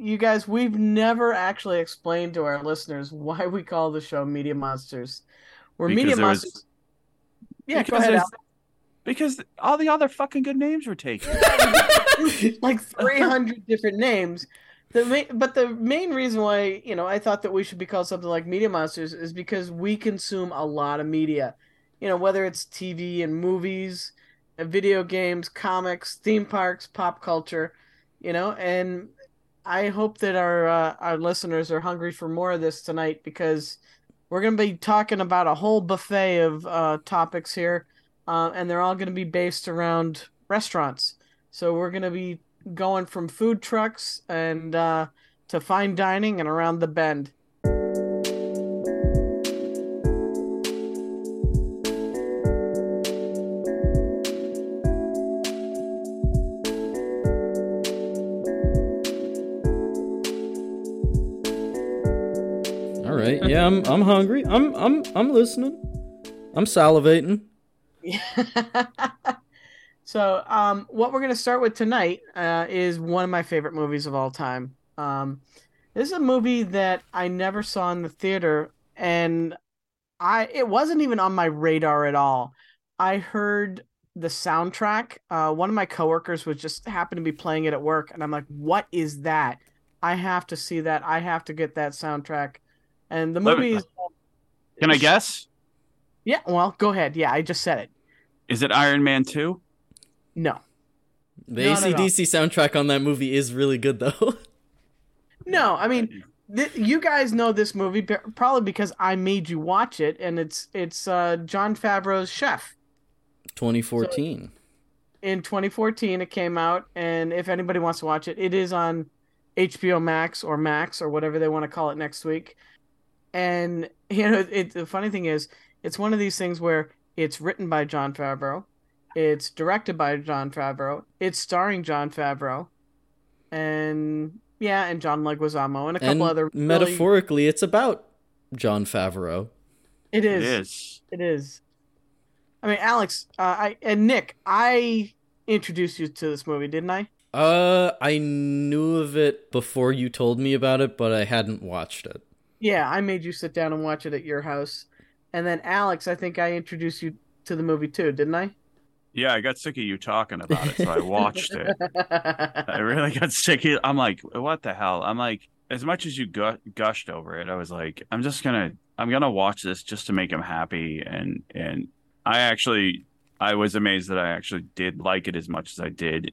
you guys, we've never actually explained to our listeners why we call the show Media Monsters. We're Because Media there was- Monsters. Yeah, go because ahead. Because all the other fucking good names were taken. like 300 different names. The but the main reason why, you know, I thought that we should be called something like Media Monsters is because we consume a lot of media. You know, whether it's TV and movies, uh, video games, comics, theme parks, pop culture, you know, and I hope that our uh, our listeners are hungry for more of this tonight because we're going to be talking about a whole buffet of uh, topics here, uh, and they're all going to be based around restaurants. So we're going to be going from food trucks and uh, to fine dining and around the bend. Right. Yeah, I'm I'm hungry. I'm I'm I'm listening. I'm salivating. so, um, what we're to start with tonight uh, is one of my favorite movies of all time. Um, this is a movie that I never saw in the theater, and I it wasn't even on my radar at all. I heard the soundtrack. Uh, one of my coworkers was just happened to be playing it at work, and I'm like, "What is that? I have to see that. I have to get that soundtrack." And the Let movie is Can I guess? yeah. Well, go ahead. Yeah, I just said it. Is it Iron Man 2? No. The Not at all. ACDC soundtrack on that movie is really good though. No, I mean, th- you guys know this movie probably because I made you watch it, and it's it's uh, Jon Favreau's Chef. 2014. In 2014, it came out, and if anybody wants to watch it, it is on HBO Max or Max or whatever they want to call it next week. And you know, it, the funny thing is, it's one of these things where it's written by Jon Favreau, it's directed by Jon Favreau, it's starring Jon Favreau, and yeah, and John Leguizamo and a couple and other really- metaphorically, it's about Jon Favreau. It It is. is. It is. I mean, Alex, uh, I and Nick, I introduced you to this movie, didn't I? Uh, I knew of it before you told me about it, but I hadn't watched it. Yeah, I made you sit down and watch it at your house, and then Alex, I think I introduced you to the movie too, didn't I? Yeah, I got sick of you talking about it, so I watched it. I really got sick of I'm like, what the hell? I'm like, as much as you gu- gushed over it, I was like, I'm just gonna, I'm gonna watch this just to make him happy, and and I actually, I was amazed that I actually did like it as much as I did.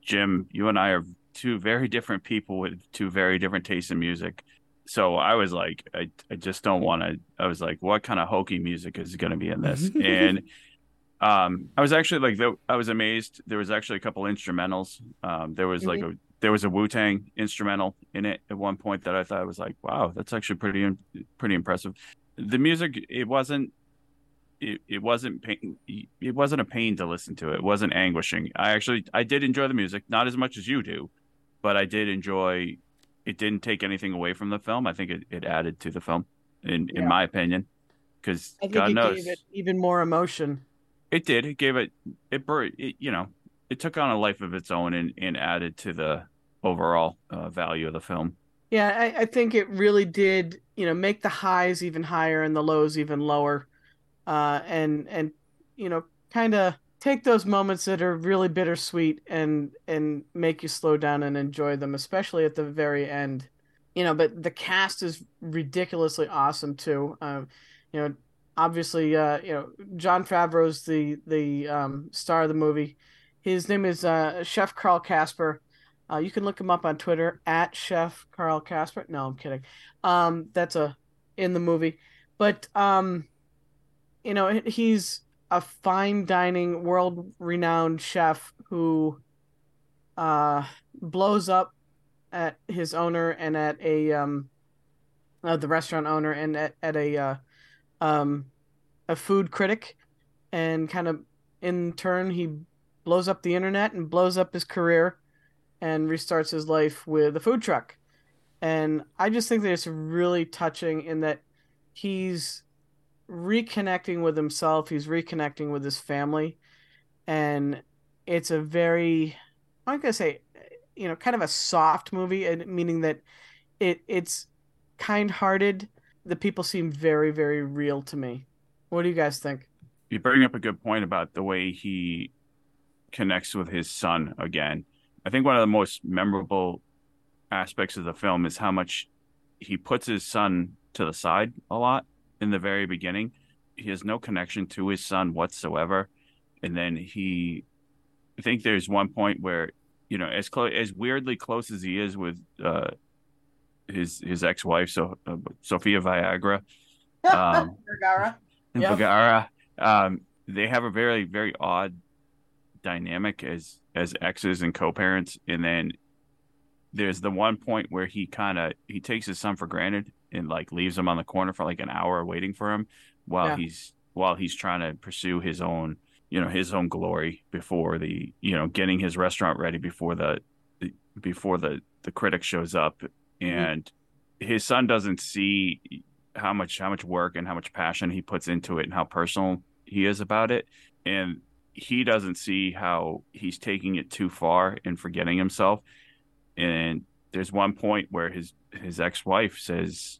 Jim, you and I are two very different people with two very different tastes in music. So I was like, I, I just don't want to. I was like, what kind of hokey music is going to be in this? and um, I was actually like, I was amazed. There was actually a couple instrumentals. Um, there was like a there was a Wu Tang instrumental in it at one point that I thought was like, wow, that's actually pretty pretty impressive. The music, it wasn't. It, it wasn't pain, it wasn't a pain to listen to it wasn't anguishing i actually i did enjoy the music not as much as you do but i did enjoy it didn't take anything away from the film i think it, it added to the film in Yeah. in my opinion because god it knows gave it even more emotion. it did. It gave it it, bur- it you know it took on a life of its own and, and added to the overall uh, value of the film. Yeah, I, I think it really did, you know, make the highs even higher and the lows even lower, uh, and and you know, kind of take those moments that are really bittersweet and and make you slow down and enjoy them, especially at the very end. You know, but the cast is ridiculously awesome too. Um, you know, obviously, uh, you know, Jon Favreau's the the um, star of the movie. His name is uh, Chef Carl Casper. Uh, you can look him up on Twitter at Chef Carl Casper. No, I'm kidding. Um, that's a in the movie, but um, you know he's a fine dining, world renowned chef who uh blows up at his owner and at a um uh, the restaurant owner and at, at a uh, um a food critic and kind of in turn he blows up the internet and blows up his career and restarts his life with a food truck. And I just think that it's really touching in that he's reconnecting with himself, he's reconnecting with his family, and it's a very I'm gonna say you know kind of a soft movie, meaning that it it's kind-hearted. The people seem very very real to me. What do you guys think? You bring up a good point about the way he connects with his son again. I think one of the most memorable aspects of the film is how much he puts his son to the side a lot in the very beginning. He has no connection to his son whatsoever, and then he, I think there's one point where you know as close as weirdly close as he is with uh, his his ex wife, so uh, Sofia Viagra, um, Vergara. Yep. Vergara, um, they have a very very odd dynamic as as exes and co-parents, and then there's the one point where he kind of he takes his son for granted and like leaves him on the corner for like an hour waiting for him while Yeah. he's while he's trying to pursue his own you know his own glory before the you know getting his restaurant ready before the the- before the the critic shows up. Mm-hmm. And his son doesn't see how much how much work and how much passion he puts into it and how personal he is about it. And he doesn't see how he's taking it too far and forgetting himself. And there's one point where his his ex-wife says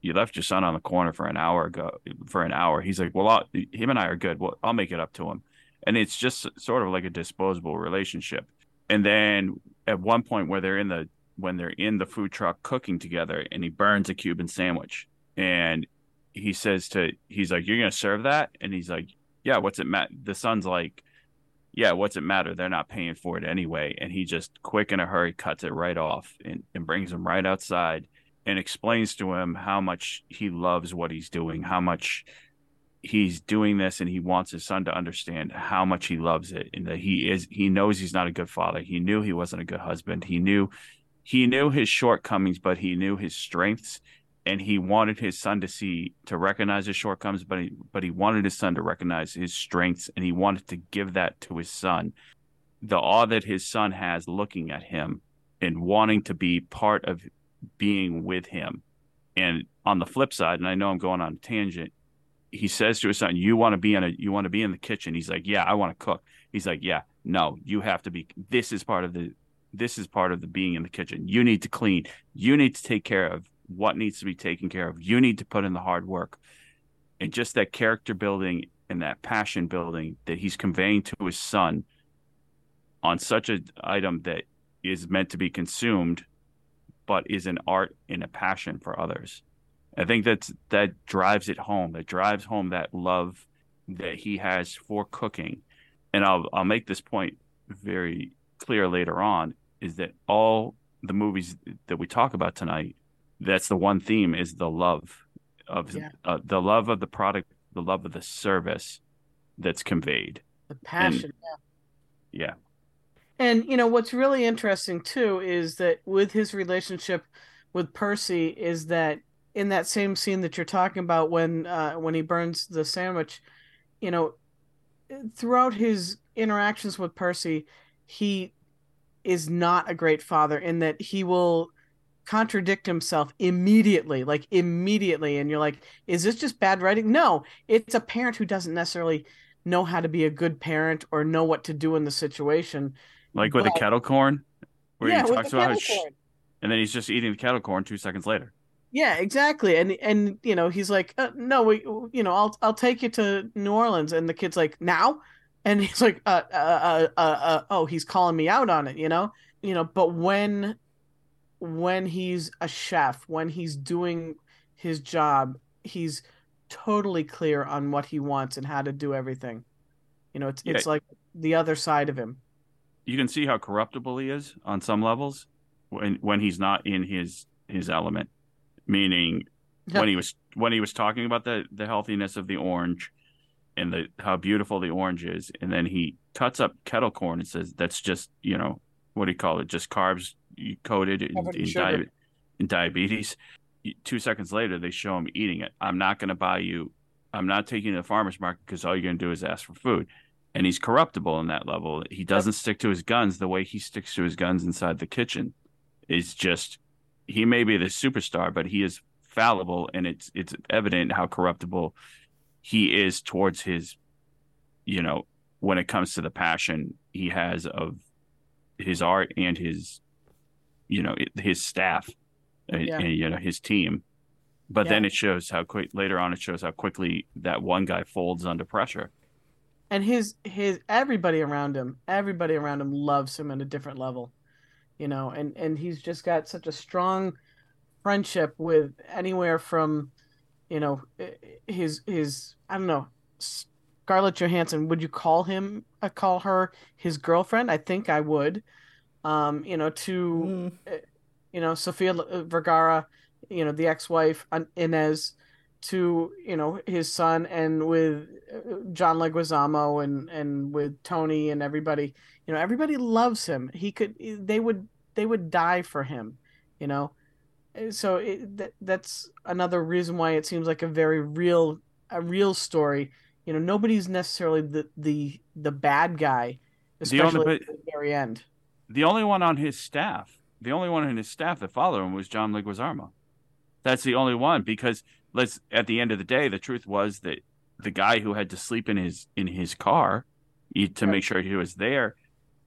you left your son on the corner for an hour ago for an hour. He's like well I'll, him and i are good. Well i'll make it up to him. And it's just sort of like a disposable relationship. And then at one point where they're in the when they're in the food truck cooking together and he burns a cuban sandwich and he says to he's like you're gonna serve that? And he's like yeah what's it matter the son's like yeah what's it matter? They're not paying for it anyway. And he just quick in a hurry cuts it right off and, and brings him right outside and explains to him how much he loves what he's doing how much he's doing this and he wants his son to understand how much he loves it and that he is he knows he's not a good father. He knew he wasn't a good husband. He knew he knew his shortcomings but he knew his strengths and he wanted his son to see to recognize his shortcomings but he but he wanted his son to recognize his strengths and he wanted to give that to his son. The awe that his son has looking at him and wanting to be part of being with him. And on the flip side and i know i'm going on a tangent he says to his son you want to be in a you want to be in the kitchen. He's like yeah i want to cook. He's like yeah no you have to be this is part of the this is part of the being in the kitchen. You need to clean. You need to take care of what needs to be taken care of. You need to put in the hard work. And just that character building and that passion building that he's conveying to his son on such an item that is meant to be consumed but is an art and a passion for others I think that's that drives it home. That drives home that love that he has for cooking. And I'll I'll make this point very clear later on is that all the movies that we talk about tonight, that's the one theme is the love of Yeah. uh, the love of the product, the love of the service that's conveyed. The passion. Yeah. And you know what's really interesting too is that with his relationship with Percy is that in that same scene that you're talking about when uh, when he burns the sandwich, you know, throughout his interactions with Percy, he is not a great father in that he will contradict himself immediately, like immediately, and you're like, is this just bad writing? No, it's a parent who doesn't necessarily know how to be a good parent or know what to do in the situation. Like with But- the kettle corn, where yeah, he talks about how sh- and then he's just eating the kettle corn two seconds later. Yeah, exactly. And and you know, he's like, uh, "No, we you know, I'll I'll take you to New Orleans." And the kid's like, "Now?" And he's like, "Uh uh uh uh, uh oh, he's calling me out on it, you know?" You know, but when when he's a chef, when he's doing his job, he's totally clear on what he wants and how to do everything. You know, it's Yeah. it's like the other side of him. You can see how corruptible he is on some levels when when he's not in his his element meaning when he was when he was talking about the the healthiness of the orange and the how beautiful the orange is and then he cuts up kettle corn and says that's just you know what do you call it? Just carbs coated in, in dia- in diabetes. Two seconds later they show him eating it. I'm not going to buy you i'm not taking you to the farmers market because all you're going to do is ask for food and he's corruptible in that level he doesn't stick to his guns the way he sticks to his guns inside the kitchen is just he may be the superstar but he is fallible and it's it's evident how corruptible he is towards his you know when it comes to the passion he has of his art and his you know his staff, uh, Yeah. you know his team. But Yeah. then it shows how quick later on it shows how quickly that one guy folds under pressure. And his his everybody around him everybody around him loves him at a different level you know and and he's just got such a strong friendship with anywhere from you know his his i don't know scarlett johansson would you call him uh, call her his girlfriend? I think i would. Um you know to Mm, you know Sofia uh, Vergara, you know the ex-wife Inez, to you know his son, and with uh, John Leguizamo and and with Tony and everybody. You know everybody loves him. He could they would they would die for him. You know, Uh, so it, that that's another reason why it seems like a very real a real story. You know, nobody's necessarily the the the bad guy, The only especially at the very end. The only one on his staff, the only one in his staff that followed him was John Leguizamo. That's the only one because let's at the end of the day, the truth was that the guy who had to sleep in his in his car to make sure he was there,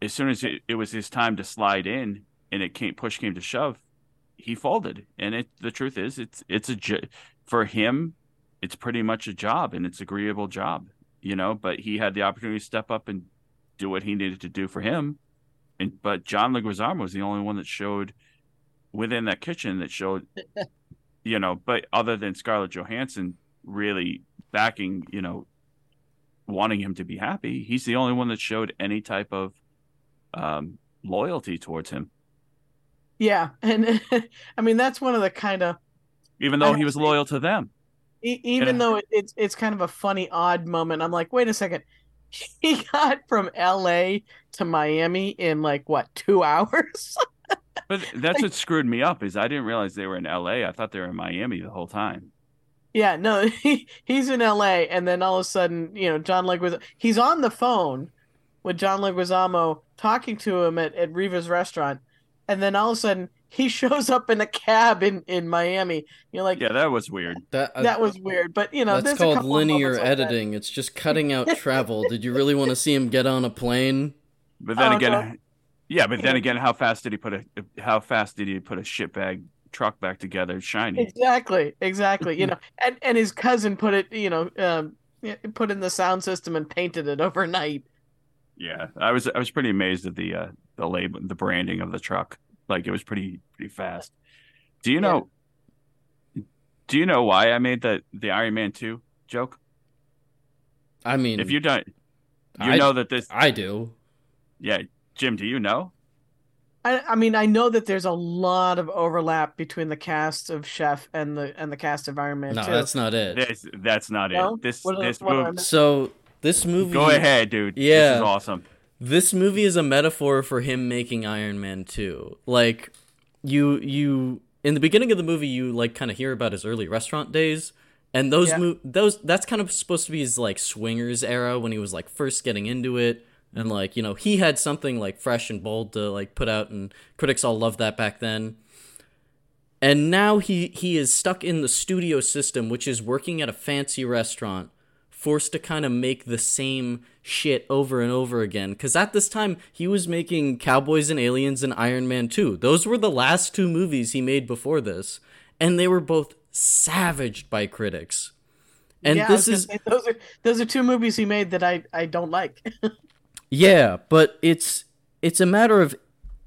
as soon as it, it was his time to slide in and it came push came to shove, he folded. And it the truth is it's it's a for him, it's pretty much a job and it's agreeable job, you know. But he had the opportunity to step up and do what he needed to do for him. And but John Leguizamo was the only one that showed within that kitchen that showed, you know. But other than Scarlett Johansson really backing, you know, wanting him to be happy, he's the only one that showed any type of um, loyalty towards him. Yeah, and I mean that's one of the kind of Even though he was loyal to them. Even though it, it's it's kind of a funny odd moment i'm like wait a second he got from la to miami in like what two hours But that's what screwed me up is I didn't realize they were in L.A. I thought they were in Miami the whole time. yeah no he, he's in la and then all of a sudden you know john leguizamo he's on the phone with john leguizamo talking to him at, at riva's restaurant and then all of a sudden he shows up in a cab in in miami you're like Yeah, that was weird. that uh, that was weird but you know that's called linear moments like editing. It's just cutting out travel. Did you really want to see him get on a plane? But then Oh, again, no. Yeah, but then again, how fast did he put a how fast did he put a shitbag truck back together shiny? Exactly, exactly. You know, and and his cousin put it, you know, um, put in the sound system and painted it overnight. Yeah, I was I was pretty amazed at the uh, the label, the branding of the truck. Like it was pretty pretty fast. Do you know? Do you know why I made the the Iron Man two joke? I mean, If you don't, you I- know that this. I do. Yeah, Jim, do you know? I, I mean, I know that there's a lot of overlap between the cast of Chef and the and the cast of Iron Man No, too. that's not it. This that's not No? it. This What- this what am I move. missing? So this movie. Go ahead, dude. Yeah, This Yeah. is awesome. This movie is a metaphor for him making Iron Man 2. Like you you in the beginning of the movie you like kind of hear about his early restaurant days and those Yeah. mo- those that's kind of supposed to be his like swingers era when he was like first getting into it and like, you know, he had something like fresh and bold to like put out and critics all loved that back then. And now he he is stuck in the studio system which is working at a fancy restaurant forced to kind of make the same shit over and over again. Because at this time, he was making Cowboys and Aliens and Iron Man 2. Those were the last two movies he made before this. And they were both savaged by critics. And yeah, this is. say, those are those are two movies he made that I I don't like. Yeah, but it's it's a matter of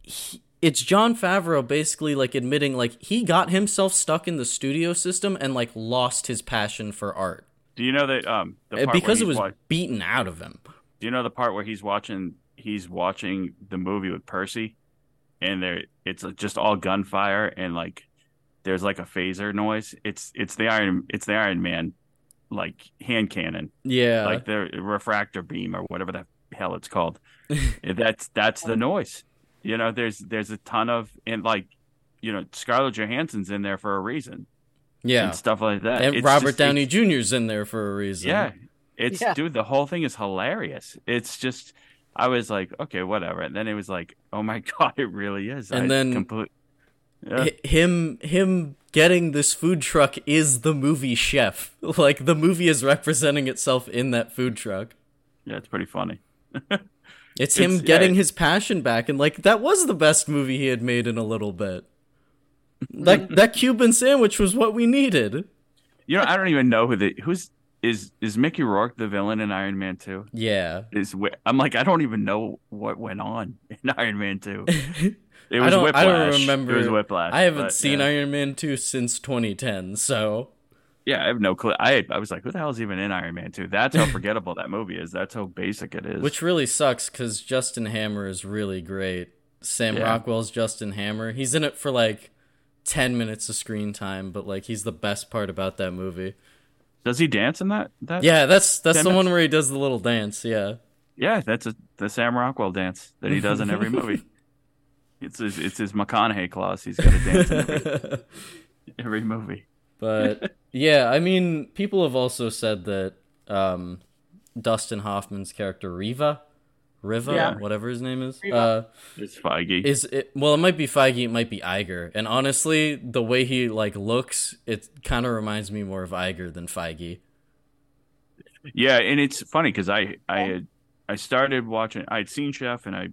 he, it's Jon Favreau basically like admitting like he got himself stuck in the studio system and like lost his passion for art Do you know that um the part because it was wa- beaten out of him. Do you know the part where he's watching he's watching the movie with Percy and there it's just all gunfire and like there's like a phaser noise. It's it's the Iron it's the Iron Man like hand cannon, Yeah. like the refractor beam or whatever the hell it's called. Eh, that's that's the um, noise. You know, there's there's a ton of and like you know Scarlett Johansson's in there for a reason yeah. and stuff like that. and It's Robert just- Downey it's- Jr.'s in there for a reason. Yeah. It's Yeah. dude, the whole thing is hilarious. It's just I was like, okay, whatever. And then it was like, oh my god, it really is. And I then- complete yeah. Him him getting this food truck is the movie chef. Like the movie is representing itself in that food truck. yeah, it's pretty funny. It's him It's- yeah. getting his passion back, and like that was the best movie he had made in a little bit. That that Cuban sandwich was what we needed. You know, I don't even know who the who's is is Mickey Rourke the villain in Iron Man Two? Yeah, Is I'm like I don't even know what went on in Iron Man Two. It I was don't. Whiplash. I don't remember. It was Whiplash. I haven't but, seen yeah. Iron Man two since 2010. So Yeah, I have no clue. I I was like, who the hell is even in Iron Man Two? That's how forgettable that movie is. That's how basic it is. Which really sucks because Justin Hammer is really great. Sam Yeah. Rockwell's Justin Hammer. He's in it for like 10 minutes of screen time, but like he's the best part about that movie. does he dance in that? That Yeah, that's that's the minutes? one where he does the little dance. Yeah. yeah. That's a, the Sam Rockwell dance that he does in every movie. It's his it's his McConaughey clause. He's got to dance in every, every movie. But yeah, I mean, people have also said that um, Dustin Hoffman's character Riva, Riva, Yeah. whatever his name is, Riva. uh, It's Feige. is it, well, it might be Feige, it might be Iger, and honestly, the way he like looks, it kind of reminds me more of Iger than Feige. Yeah, and it's funny because I I had I started watching. I'd seen Chef, and I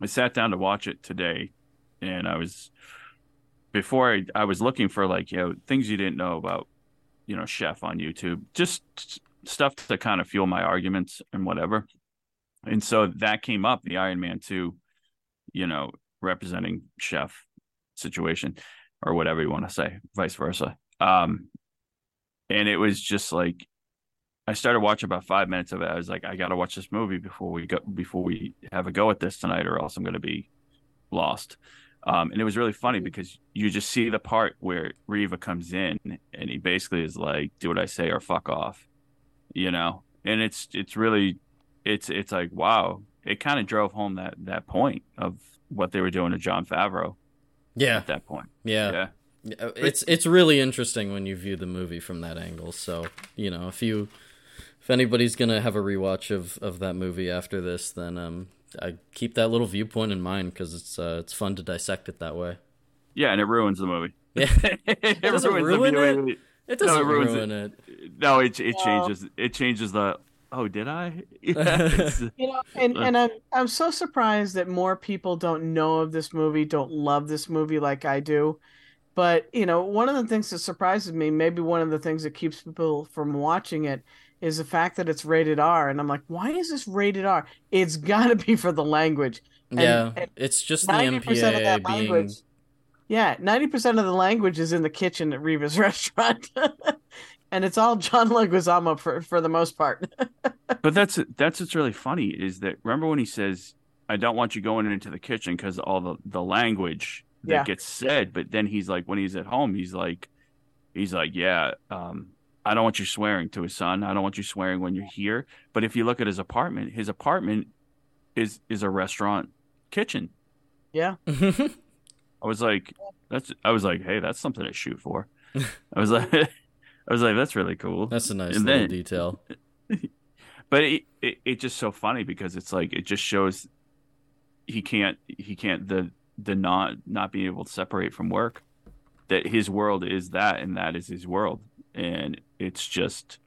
I sat down to watch it today, and I was before I I was looking for like you know things you didn't know about you know Chef on YouTube, just stuff to kind of fuel my arguments and whatever. And so that came up, the Iron Man two, you know, representing Chef situation or whatever you want to say, vice versa. Um, and it was just like I started watching about five minutes of it. I was like, I got to watch this movie before we go before we have a go at this tonight, or else I'm going to be lost. Um, and it was really funny because you just see the part where Riva comes in and he basically is like, "Do what I say or fuck off," you know. And it's it's really it's it's like wow. It kind of drove home that that point of what they were doing to Jon Favreau Yeah, at that point. yeah, Yeah. Yeah, It's it's really interesting when you view the movie from that angle. So you know, if you if anybody's gonna have a rewatch of of that movie after this, then um, I keep that little viewpoint in mind because it's uh, it's fun to dissect it that way. Yeah, and it ruins the movie. Yeah, it doesn't ruins ruin the it? it doesn't it ruins ruin it. No, it it No. changes. It changes the. Oh, did I? Yeah, You know, and, and I'm I'm so surprised that more people don't know of this movie, don't love this movie like I do. But you know, one of the things that surprises me, maybe one of the things that keeps people from watching it, is the fact that it's rated R. And I'm like, why is this rated R? It's got to be for the language. And- yeah, and it's just the Ninety of MPAA that being language. Yeah, ninety percent of the language is in the kitchen at Riva's restaurant, and it's all John Leguizamo for for the most part. but that's that's what's really funny is that remember when he says, "I don't want you going into the kitchen because all the the language that Yeah. gets said," but then he's like, when he's at home, he's like, he's like, yeah, um, I don't want you swearing to his son. I don't want you swearing when you're here. But if you look at his apartment, his apartment is is a restaurant kitchen. yeah, I was like, that's. I was like, hey, that's something to shoot for. I was like, I was like, that's really cool. That's a nice And little then- detail. but it, it it's just so funny because it's like it just shows he can't he can't the the not not being able to separate from work that his world is that and that is his world and it's just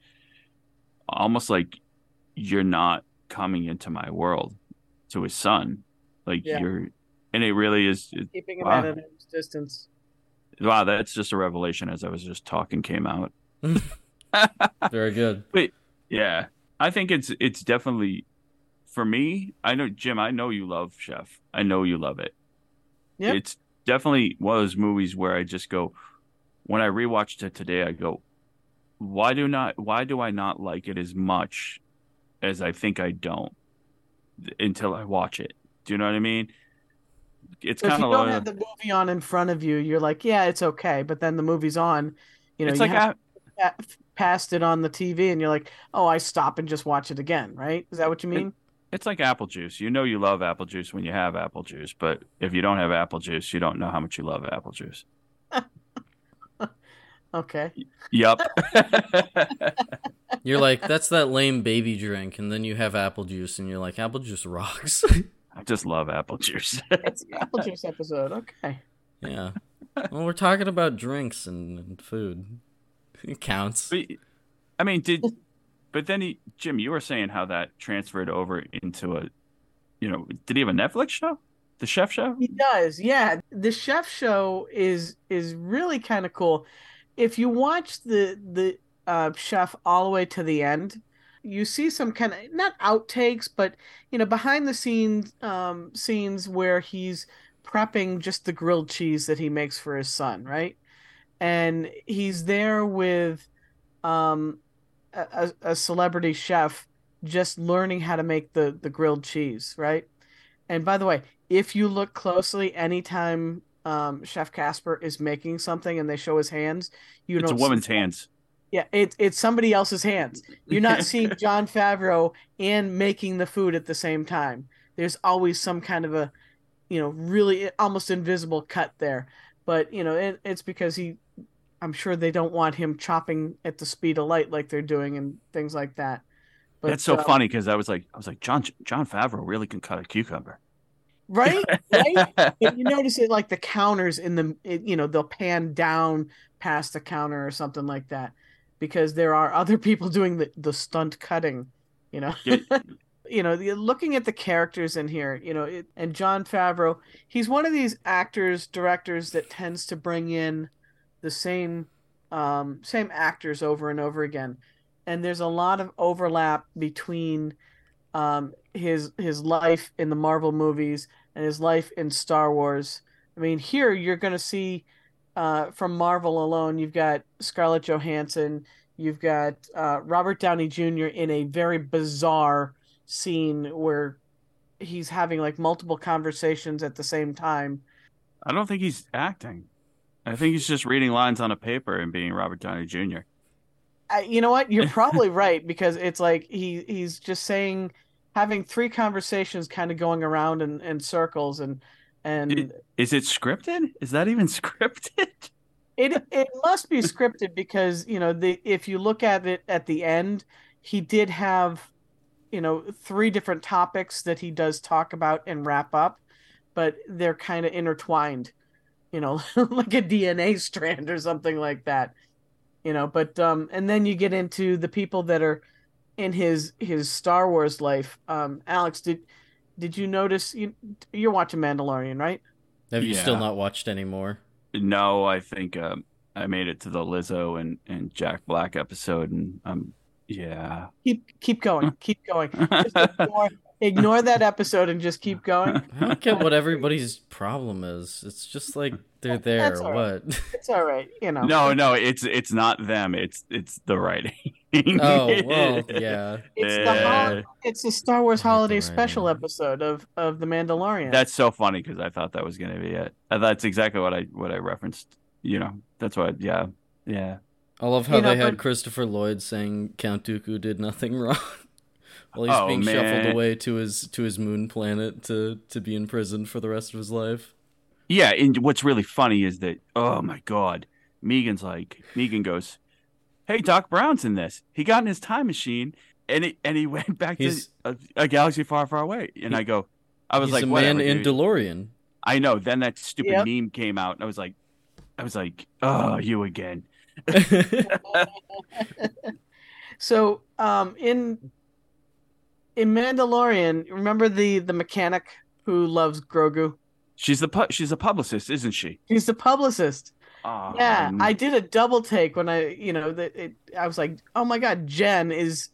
almost like you're not coming into my world to his son like Yeah. you're and it really is it, keeping him Wow. at an arm's distance. wow that's just a revelation as i was just talking came out Very good. but Yeah, I think it's it's definitely for me. I know Jim. I know you love Chef. I know you love it. Yep. It's definitely one of those movies where I just go when I rewatched it today. I go, why do not? Why do I not like it as much as I think I don't until I watch it? Do you know what I mean? It's So kind you of don't like, have the movie on in front of you, you're like, yeah, it's okay. But then the movie's on, you know, it's you like have I, pa- past it on the TV, and you're like, oh, I stop and just watch it again, right? Is that what you mean? It's like apple juice. You know you love apple juice when you have apple juice, but if you don't have apple juice, you don't know how much you love apple juice. Okay. Yep. You're like, that's that lame baby drink, and then you have apple juice, and you're like, apple juice rocks. I just love apple juice. It's the apple juice episode. Okay. yeah. Well, we're talking about drinks and, and food. It counts. But, I mean, did but then he, Jim, you were saying how that transferred over into a you know, did he have a Netflix show? The Chef Show? He does, yeah. The Chef Show is is really kind of cool. If you watch the the uh, Chef all the way to the end, you see some kind of not outtakes, but you know, behind the scenes um, scenes where he's prepping just the grilled cheese that he makes for his son, right? And he's there with um, a, a celebrity chef just learning how to make the the grilled cheese, right? And by the way, if you look closely, anytime um, Chef Casper is making something and they show his hands, you it's a woman's see, hands. Yeah, it's it's somebody else's hands. You're not seeing Jon Favreau and making the food at the same time. There's always some kind of a, you know, really almost invisible cut there. But you know, it, it's because he, I'm sure they don't want him chopping at the speed of light like they're doing and things like that. But That's so uh, funny because I was like, I was like, Jon Jon Favreau really can cut a cucumber. Right? Right? You notice it like the counters in the it, you know they'll pan down past the counter or something like that because there are other people doing the, the stunt cutting you know Yeah. you know the, looking at the characters in here you know it, and jon favreau he's one of these actors directors that tends to bring in the same um, same actors over and over again and there's a lot of overlap between um, his his life in the Marvel movies and his life in Star Wars. I mean, here you're going to see uh, from Marvel alone, you've got Scarlett Johansson, you've got uh, Robert Downey Jr. in a very bizarre scene where he's having like multiple conversations at the same time. I don't think he's acting. I think he's just reading lines on a paper and being Robert Downey Jr. I, you know what? You're probably right because it's like he he's just saying having three conversations kind of going around in, in circles and and Is it scripted? Is that even scripted? It it must be scripted because you know the if you look at it at the end, he did have, you know, three different topics that he does talk about and wrap up, but they're kind of intertwined, you know, like a DNA strand or something like that, you know. But um, and then you get into the people that are in his his Star Wars life. Um, Alex, did did you notice you you're watching Mandalorian, right? Have you still not watched anymore? No, I think um, I made it to the Lizzo and, and Jack Black episode, and um, yeah. Keep keep going, keep going. Just ignore, ignore that episode and just keep going. I don't get what everybody's problem is. It's just like they're there That's or all right. what. It's all right, you know. No, no, it's it's not them. It's it's the writing. oh well, yeah. it's the Yeah. hol- it's the Star Wars Holiday Special episode of of the Mandalorian. That's so funny because I thought that was gonna be it. Uh, That's exactly what I what I referenced. You know, that's what. Yeah, yeah. I love how You know, they had but- Christopher Lloyd saying Count Dooku did nothing wrong while he's Oh, being shuffled away to his to his moon planet to to be in prison for the rest of his life. Yeah, and what's really funny is that oh my god, Megan's like Megan goes, "Hey, Doc Brown's in this. He got in his time machine and he and he went back He's- to a, a galaxy far, far away." And He- I go, I was He's like, a man in dude." DeLorean. I know. Then that stupid Yep. meme came out, and I was like, I was like, "Oh, you again." so um in in Mandalorian, remember the the mechanic who loves Grogu? She's the pu- she's a publicist, isn't she? She's the publicist. Oh, Yeah, I'm- did a double take when I, you know, that it, I was like, "Oh my god, Jen is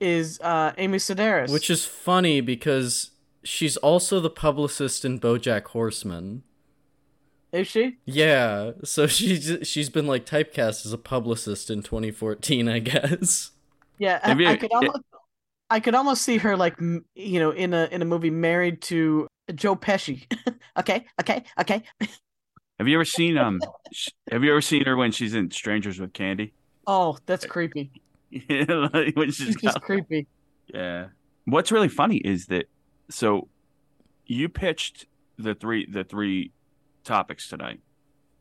is uh Amy Sedaris." Which is funny because she's also the publicist in BoJack Horseman. is she? Yeah, so she's she's been like typecast as a publicist in 2014, I guess. Yeah, I, Have I could almost I could almost see her like you know in a in a movie married to Joe Pesci. okay, okay, okay. Have you ever seen um? Have you ever seen her when she's in Strangers with Candy? Oh, that's creepy. Like, when she's She's just got- creepy. Yeah. What's really funny is that so you pitched the three the three topics tonight,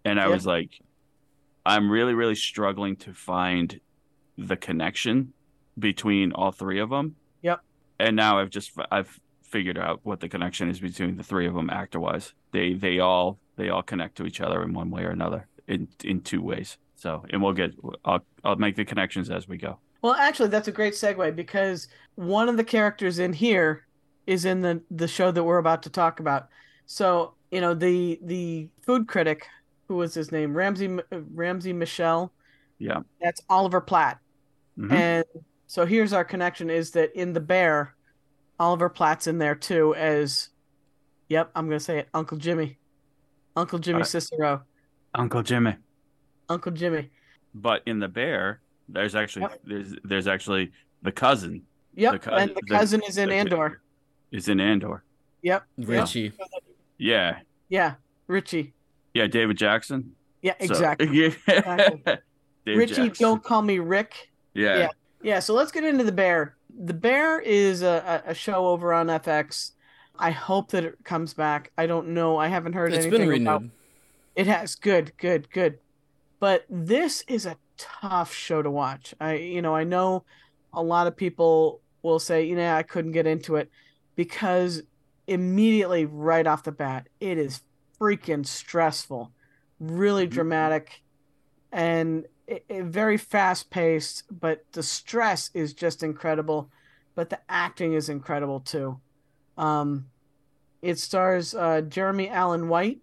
and I Yeah. was like, I'm really really struggling to find the connection between all three of them. Yep. And now I've just I've figured out what the connection is between the three of them actor wise. They they all they all connect to each other in one way or another in in two ways. So and we'll get I'll I'll make the connections as we go. Well, actually, that's a great segue because one of the characters in here is in the the show that we're about to talk about. So you know the the food critic, who was his name, Ramsey Ramsey Michel. Yeah. That's Oliver Platt. Mhm. And so here's our connection: is that in the Bear, Oliver Platt's in there too as, yep, I'm gonna say it, Uncle Jimmy, Uncle Jimmy Uh, Cicero, Uncle Jimmy. Uncle Jimmy. But in the bear, there's actually Yep. there's there's actually the cousin Yep, The cou- and the the- cousin is in the- Andor. is in Andor. Yep, Richie. Yeah. yeah, Richie. Yeah, David Jackson. Yeah, So- exactly. yeah. Exactly. Richie, Jackson. don't call me Rick. Yeah. yeah. Yeah, so let's get into the Bear. The Bear is a, a show over on FX. I hope that it comes back. I don't know. I haven't heard It's anything been renewed. about It has good, good, good. But this is a tough show to watch. I you know, I know a lot of people will say, you know, I couldn't get into it because immediately right off the bat, it is freaking stressful, really Mhm. dramatic and it, it very fast paced, but the stress is just incredible, but the acting is incredible too. Um it stars uh, Jeremy Allen White,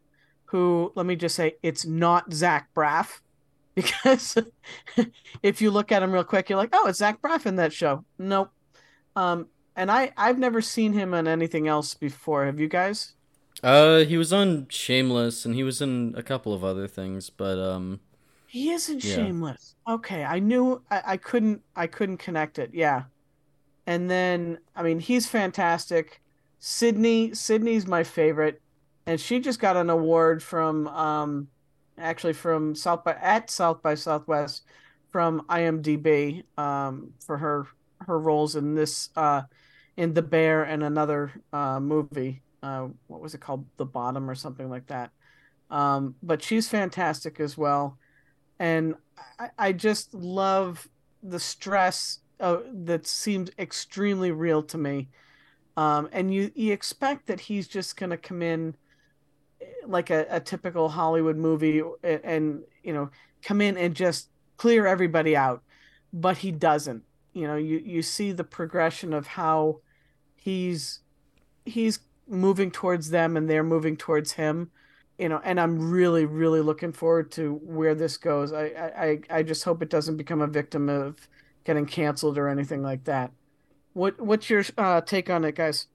who let me just say it's not Zach Braff because if you look at him real quick, you're like, oh, it's Zach Braff in that show. Nope. Um, and I I've never seen him on anything else before. Have you guys? Uh, he was on Shameless, and he was in a couple of other things, but um, He isn't Yeah. shameless. Okay, I knew I, I couldn't I couldn't connect it. Yeah. And then I mean he's fantastic. Sydney Sydney's my favorite. And she just got an award from um actually from South by at South by Southwest from IMDb um for her her roles in this uh in The Bear and another uh movie. Uh what was it called? The Bottom or something like that. Um but she's fantastic as well and I, I just love the stress uh, that seems extremely real to me. Um, and you you expect that he's just gonna come in eh, like a, a typical Hollywood movie and, and you know come in and just clear everybody out, but he doesn't. You know, you you see the progression of how he's he's moving towards them and they're moving towards him you know, and I'm really, really looking forward to where this goes. I, I, I just hope it doesn't become a victim of getting canceled or anything like that. What, what's your uh, take on it, guys?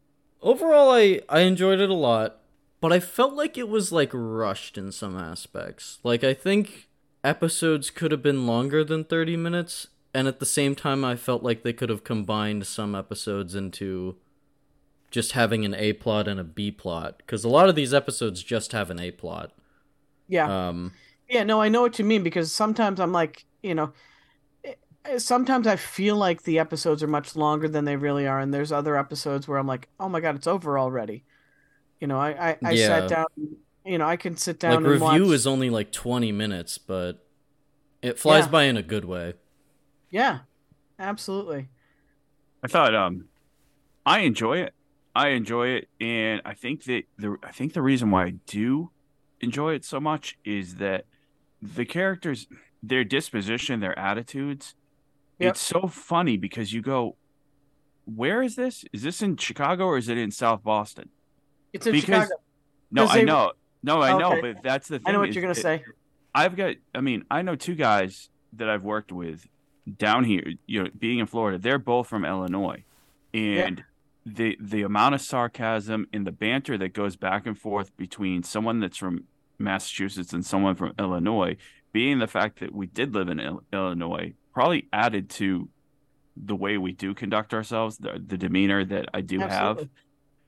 overall, I I enjoyed it a lot, but I felt like it was like rushed in some aspects. Like I think episodes could have been longer than thirty minutes, and at the same time, I felt like they could have combined some episodes into just having an A plot and a B plot because a lot of these episodes just have an A plot. Yeah, Um, yeah, no, I know what you mean because sometimes I'm like, you know, eh, sometimes I feel like the episodes are much longer than they really are, and there's other episodes where I'm like, oh my god, it's over already. You know, I, I, I Yeah. sat down, you know, I can sit down like and review watch. is only like twenty minutes, but it flies Yeah. by in a good way. Yeah, absolutely. I thought um I enjoy it. I enjoy it and I think that the I think the reason why I do enjoy it so much is that the characters their disposition, their attitudes, Yep. it's so funny because you go where is this? Is this in Chicago or is it in South Boston? It's in Because- Chicago. No, I they- know. No, I know, but that's the thing. I know what you're gonna it- say. I've got I mean, I know two guys that I've worked with down here, you know, being in Florida. They're both from Illinois. And the the amount of sarcasm and the banter that goes back and forth between someone that's from Massachusetts and someone from Illinois, being the fact that we did live in Illinois, probably added to the way we do conduct ourselves, the, the demeanor that I do have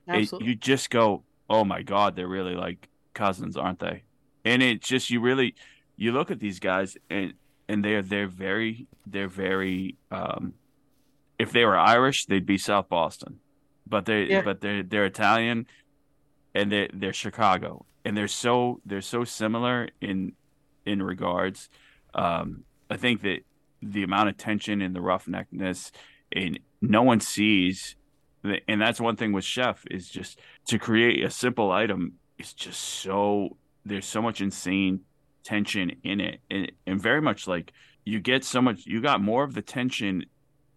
Absolutely. it, you just go, oh my god, they're really like cousins, aren't they? And it's just you really you look at these guys and and they're they're very they're very um if they were Irish, they'd be South Boston, but they Yeah. but they're they're Italian and they they're Chicago, and they're so they're so similar in in regards. Um, I think that the amount of tension and the roughneckness, and no one sees and that's one thing with chef is just to create a simple item is just so there's so much insane tension in it and, and very much like you get so much you got more of the tension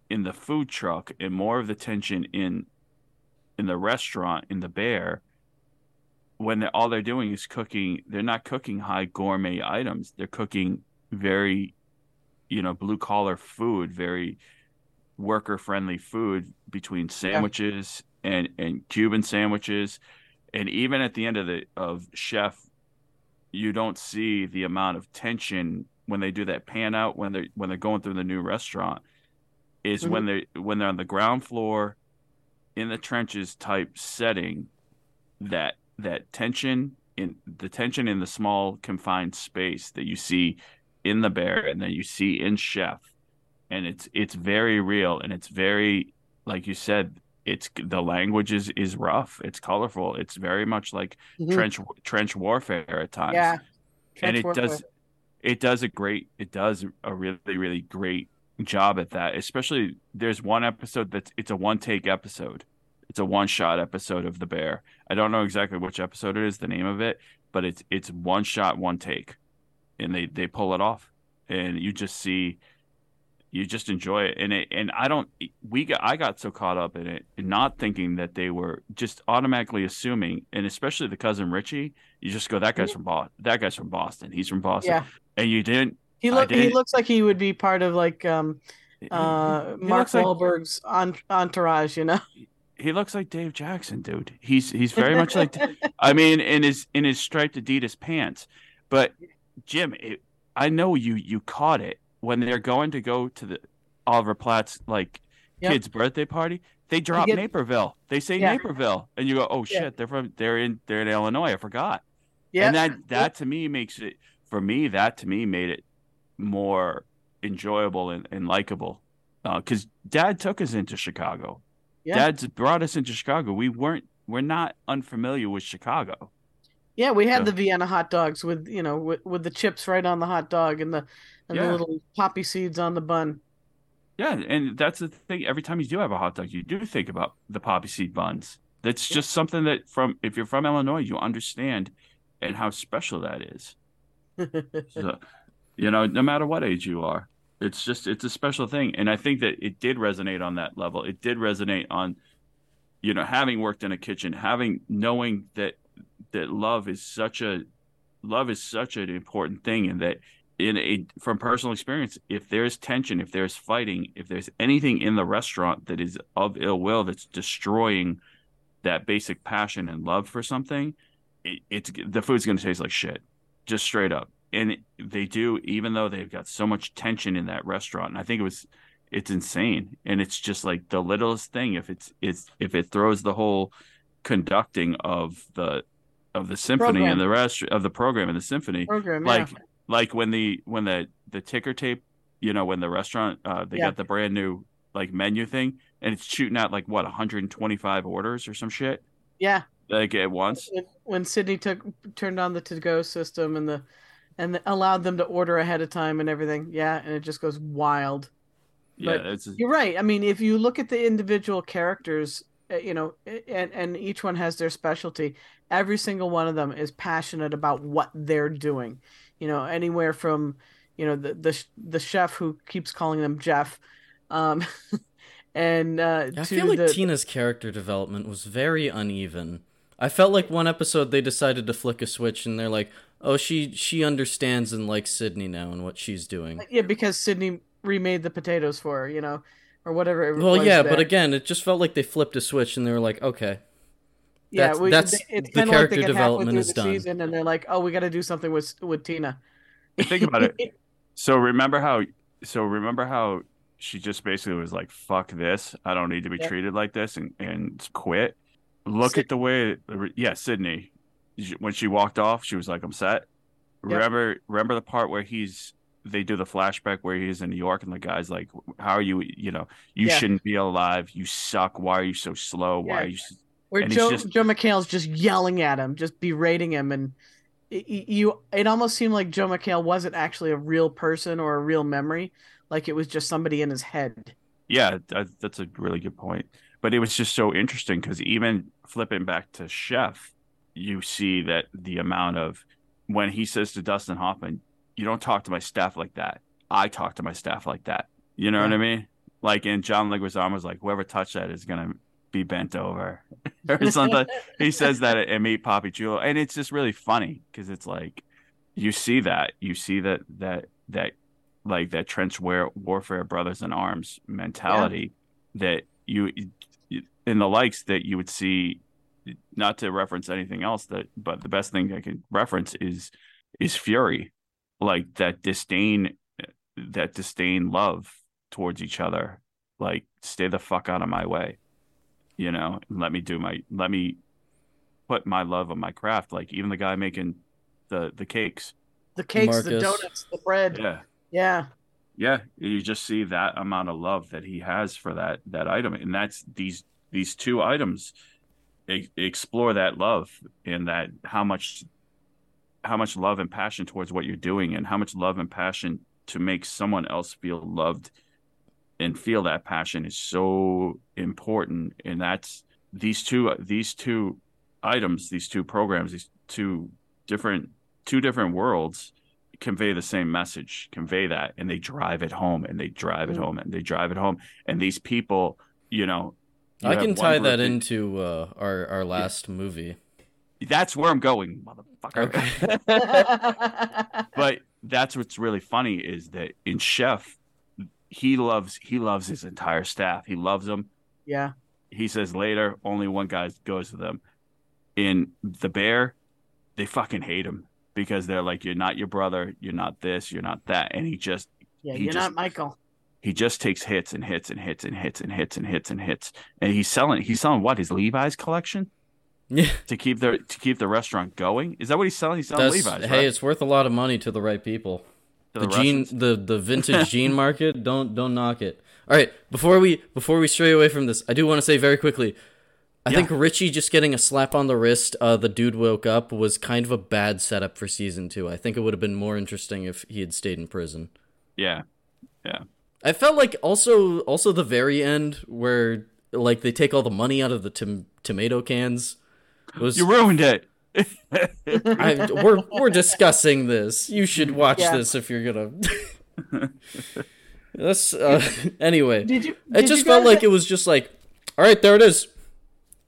in the food truck and more of the tension in in the restaurant in the bear when they're, all they're doing is cooking they're not cooking high gourmet items they're cooking very you know blue collar food very worker friendly food between sandwiches yeah. and and cuban sandwiches and even at the end of the of chef you don't see the amount of tension when they do that pan out when they're when they're going through the new restaurant is mm-hmm. when they when they're on the ground floor in the trenches type setting that that tension in the tension in the small confined space that you see in the bear and that you see in chef and it's it's very real and it's very like you said it's the language is is rough it's colorful it's very much like mm-hmm. trench trench warfare at times yeah and it warfare. does it does a great it does a really really great job at that especially there's one episode that's it's a one take episode. It's a one shot episode of the bear. I don't know exactly which episode it is the name of it but it's it's one shot one take. And they they pull it off. And you just see you just enjoy it. And it and i don't we got i got so caught up in it not thinking that they were just automatically assuming and especially the cousin richie you just go that guy's mm-hmm. from boston that guy's from boston. He's from boston. Yeah. and you didn't he look he looks like he would be part of like um uh he mark Wahlberg's like, entourage you know he looks like Dave Jackson, dude. He's he's very much like I mean in his in his striped Adidas pants. But Jim, it, I know you you caught it when they're going to go to the Oliver Platt's like yep. kid's birthday party, they drop get, Naperville. They say yeah. Naperville, and you go, "Oh shit, yeah. they're from they're in they're in Illinois." I forgot. Yeah, and that that to me makes it for me. That to me made it more enjoyable and, and likable because uh, Dad took us into Chicago. Yeah. Dad's brought us into Chicago. We weren't we're not unfamiliar with Chicago. Yeah, we had so. the Vienna hot dogs with you know with, with the chips right on the hot dog and the and yeah. the little poppy seeds on the bun. Yeah, and that's the thing. Every time you do have a hot dog, you do think about the poppy seed buns. That's just something that from if you're from Illinois, you understand and how special that is. so, you know, no matter what age you are, it's just it's a special thing, and I think that it did resonate on that level. It did resonate on, you know, having worked in a kitchen, having knowing that that love is such a love is such an important thing, and that in a from personal experience if there's tension if there's fighting if there's anything in the restaurant that is of ill will that's destroying that basic passion and love for something it, it's the food's going to taste like shit. Just straight up and they do even though they've got so much tension in that restaurant. And i think it was it's insane. And it's just like the littlest thing if it's it's if it throws the whole conducting of the of the symphony program. and the rest of the program and the symphony. Program, like yeah. Like when the when the the ticker tape you know when the restaurant uh they yeah. got the brand new like menu thing and it's shooting out like what 125 orders or some shit? Yeah. Like at once? When sydney took turned on the to go system and the and allowed them to order ahead of time and everything. Yeah and it just goes wild. Yeah but you're right. I mean if you look at the individual characters uh, you know and and each one has their specialty every single one of them is passionate about what they're doing. You know anywhere from you know the the the chef who keeps calling them Jeff um and uh I feel like the... Tina's character development was very uneven. I felt like one episode they decided to flick a switch and they're like, "Oh, she she understands and likes Sydney now and what she's doing." Yeah, because Sydney remade the potatoes for her, you know, or whatever. well, yeah, there. but again, it just felt like they flipped a switch and they were like, "Okay, yeah, that's, we, that's it's the character like development is done. Season and they're like, "Oh, we got to do something with with Tina." Think about it. So remember how? So remember how she just basically was like, "Fuck this! I don't need to be treated like this," and and quit. Look Sid- at the way, yeah, Sydney. When she walked off, she was like, "I'm set." Remember, remember the part where he's they do the flashback where he's in New York and the guy's like, "How are you? You know, you yeah. shouldn't be alive. You suck. Why are you so slow? Why are you?" Where and Joe just... Joel McHale's just yelling at him, just berating him, and it, you it almost seemed like Joel McHale wasn't actually a real person or a real memory, like it was just somebody in his head. Yeah, that, that's a really good point. But it was just so interesting because even flipping back to Chef, you see that the amount of when he says to Dustin Hoffman, "You don't talk to my staff like that. I talk to my staff like that." You know yeah. what I mean? Like, and John Leguizamo's like, "Whoever touched that is gonna be bent over or something. he says that at Meet Poppy Chulo, and it's just really funny because it's like you see that you see that that that like that trench war- warfare brothers in arms mentality that you in the likes that you would see not to reference anything else that but the best thing i can reference is is fury. Like that disdain that disdain love towards each other. Like stay the fuck out of my way. You know let me do my let me put my love on my craft. Like even the guy making the the cakes. The cakes, the donuts, the bread. yeah. Yeah. yeah you just see that amount of love that he has for that that item. And that's these these two items e- explore that love and that how much how much love and passion towards what you're doing and how much love and passion to make someone else feel loved and feel that passion is so important. And that's these two these two items these two programs these two different two different worlds convey the same message convey that. And they drive it home and they drive it Mm. home and they drive it home. And these people you know you I can tie group that into uh, our our last movie. that's where i'm going motherfucker Okay. but that's what's really funny is that in chef he loves he loves his entire staff he loves them yeah. he says later only one guy goes with them in the bear they fucking hate him because they're like you're not your brother you're not this you're not that and he just Yeah. He You're just- not Michael. He just takes hits and hits and hits and hits and hits and hits and hits. And he's selling he's selling what his levi's collection? Yeah, to keep their to keep the restaurant going? Is that what he's selling? He's selling that's levi's hey, right? it's worth a lot of money to the right people. To the Russians? the the vintage jean market don't don't knock it. All right before we before we stray away from this i do want to say very quickly i Yeah. think richie just getting a slap on the wrist uh the dude woke up was kind of a bad setup for season two. I think it would have been more interesting if he had stayed in prison. Yeah, yeah i felt like also also the very end where like they take all the money out of the tom- tomato cans was you ruined it I, we're we're discussing this. You should watch Yeah. this if you're gonna. That's uh, anyway. Did you? It just felt like it was just like, all right, there it is.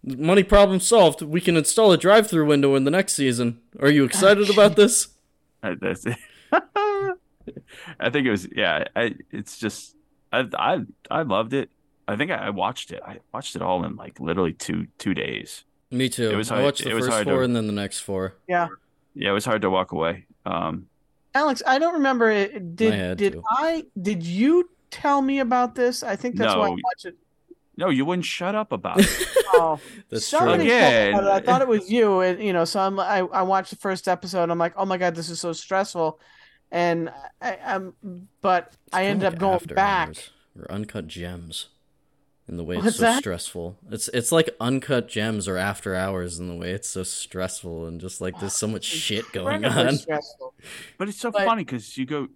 Money problem solved. We can install a drive-through window in the next season. Are you excited about this? That's it. I think it was yeah. I, it's just I I I loved it. I think I, I watched it. I watched it all in like literally two two days. Me too. It was I hard- watched the it was first hard to- four and then the next four. Yeah. Yeah, it was hard to walk away. Um, Alex, I don't remember. It. Did had did to. I? Did you tell me about this? I think that's why I watched it. no, you wouldn't shut up about it. Oh, That's somebody true. Again. about it. I thought it was you, and you know, so I'm, I I watched the first episode. I'm like, oh my god, this is so stressful, and I, I'm, but It's I kinda ended like up going After back. Hours or uncut gems. In the way What's it's so that? stressful. It's it's like uncut gems or after hours in the way it's so stressful and just like there's so much shit going on. stressful. But it's so But- funny because you go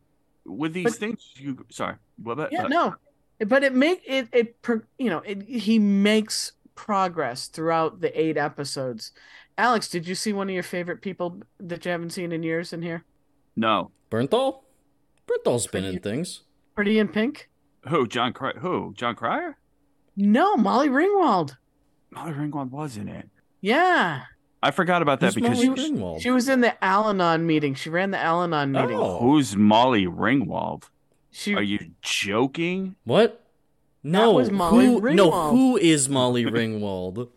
with these But- things. You sorry, what about, Yeah, uh, no, but it make it it you know it, he makes progress throughout the eight episodes. Alex, did you see one of your favorite people that you haven't seen in years in here? No. Bernthal? Bernthal's been in things. Pretty in Pink? Who John Cry? Who Jon Cryer? No, Molly Ringwald. Molly Ringwald was in it. Yeah, I forgot about that Who's because Molly she- Ringwald? she was in the Al-Anon meeting. She ran the Al-Anon oh. meeting. Oh. who's Molly Ringwald? She Are you joking? What? No, was Molly who, No, who is Molly Ringwald?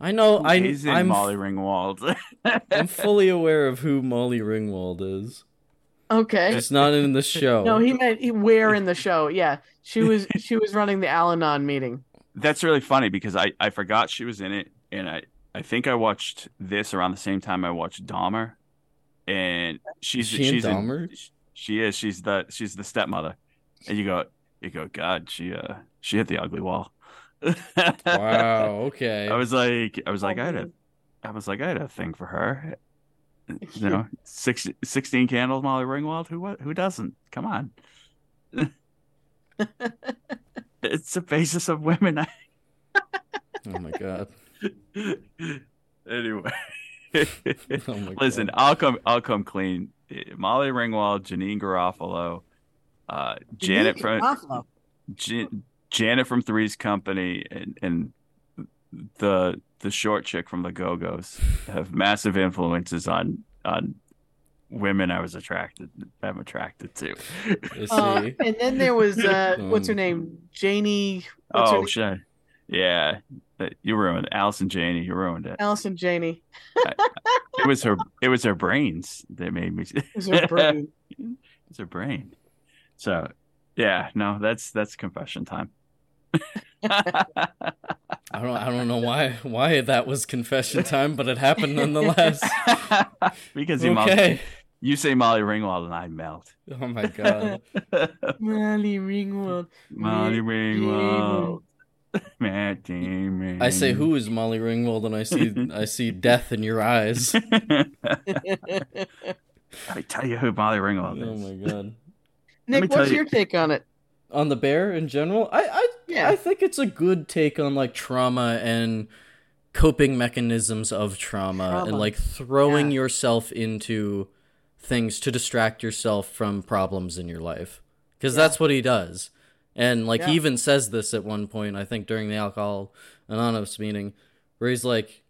I know. Who I, is I'm Molly Ringwald? I'm fully aware of who Molly Ringwald is. okay? She's not in the show. No, he meant he, where in the show. Yeah, she was she was running the Al-Anon meeting. That's really funny because I, I forgot she was in it, and I, I think I watched this around the same time I watched Dahmer, and she's Is she in she's Dahmer? she is she's the she's the stepmother, and you go you go God she uh she hit the ugly wall. Wow. Okay. I was like I was like I had a I was like I had a thing for her. You know, six, 16 candles, Molly Ringwald. Who what? Who doesn't? Come on. it's the basis of women. oh my god. anyway, Oh my listen, God. I'll come. I'll come clean. Molly Ringwald, Janeane Garofalo, uh, Janet from Buffalo. Jan- Janet from Three's Company, and and the the short chick from the Go Go's have massive influences on on women I was attracted I'm attracted to. Uh, and then there was uh, what's her name? Janie. What's oh name? shit. Yeah. You ruined it. Allison Janney, you ruined it. Allison Janney. It was her it was her brains that made me It was her brain. it's her brain. So yeah, no, that's that's confession time. I don't I don't know why why that was confession time, but it happened nonetheless. because you, Molly, okay. you say Molly Ringwald and I melt. Oh my god. Molly Ringwald. Molly Matt Ringwald. Matt Damon. I say who is Molly Ringwald and I see I see death in your eyes. I tell you who Molly Ringwald oh is. Oh my god. Nick, what's you- your take on it? On the bear in general, I I Yeah. I think it's a good take on like trauma and coping mechanisms of trauma, Trauma. and like throwing Yeah. yourself into things to distract yourself from problems in your life. Cuz Yeah. that's what he does. And like he even says this at one point, I think during the alcohol anonymous meeting, where he's like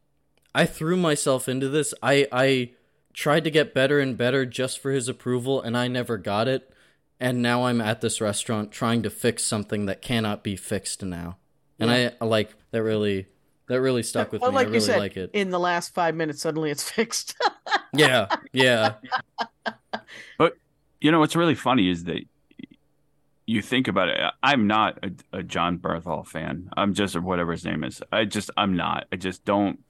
I threw myself into this. I I tried to get better and better just for his approval and I never got it. And now I'm at this restaurant trying to fix something that cannot be fixed now. And I, I like that really that really stuck with Well, me. like I you really said, like it. in the last five minutes, suddenly it's fixed. Yeah, yeah. But you know what's really funny is that you think about it. I'm not a, a John Berthal fan. I'm just or whatever his name is. I just I'm not. I just don't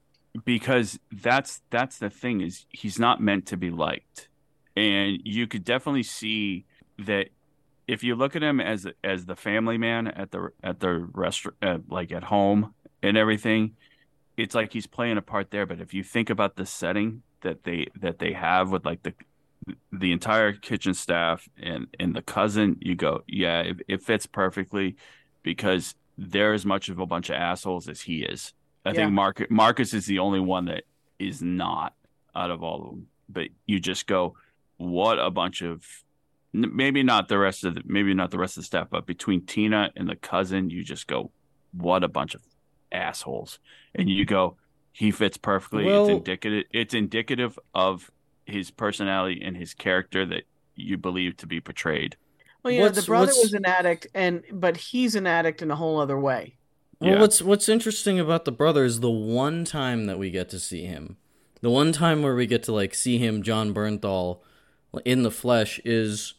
because that's that's the thing is he's not meant to be liked, and you could definitely see that if you look at him as as the family man at the at the restaurant uh, like at home and everything it's like he's playing a part there. But if you think about the setting that they that they have with like the the entire kitchen staff and and the cousin you go yeah it, it fits perfectly because they're as much of a bunch of assholes as he is. I Yeah. think Marcus marcus is the only one that is not out of all of them. But you just go what a bunch of maybe not the rest of the maybe not the rest of the staff but between tina and the cousin you just go what a bunch of assholes and you go he fits perfectly Well- it's indicative it's indicative of his personality and his character that you believe to be portrayed well, yeah, know, the brother was an addict, and but he's an addict in a whole other way. Well, Yeah. what's what's interesting about the brother is the one time that we get to see him, the one time where we get to like see him, Jon Bernthal, in the flesh, is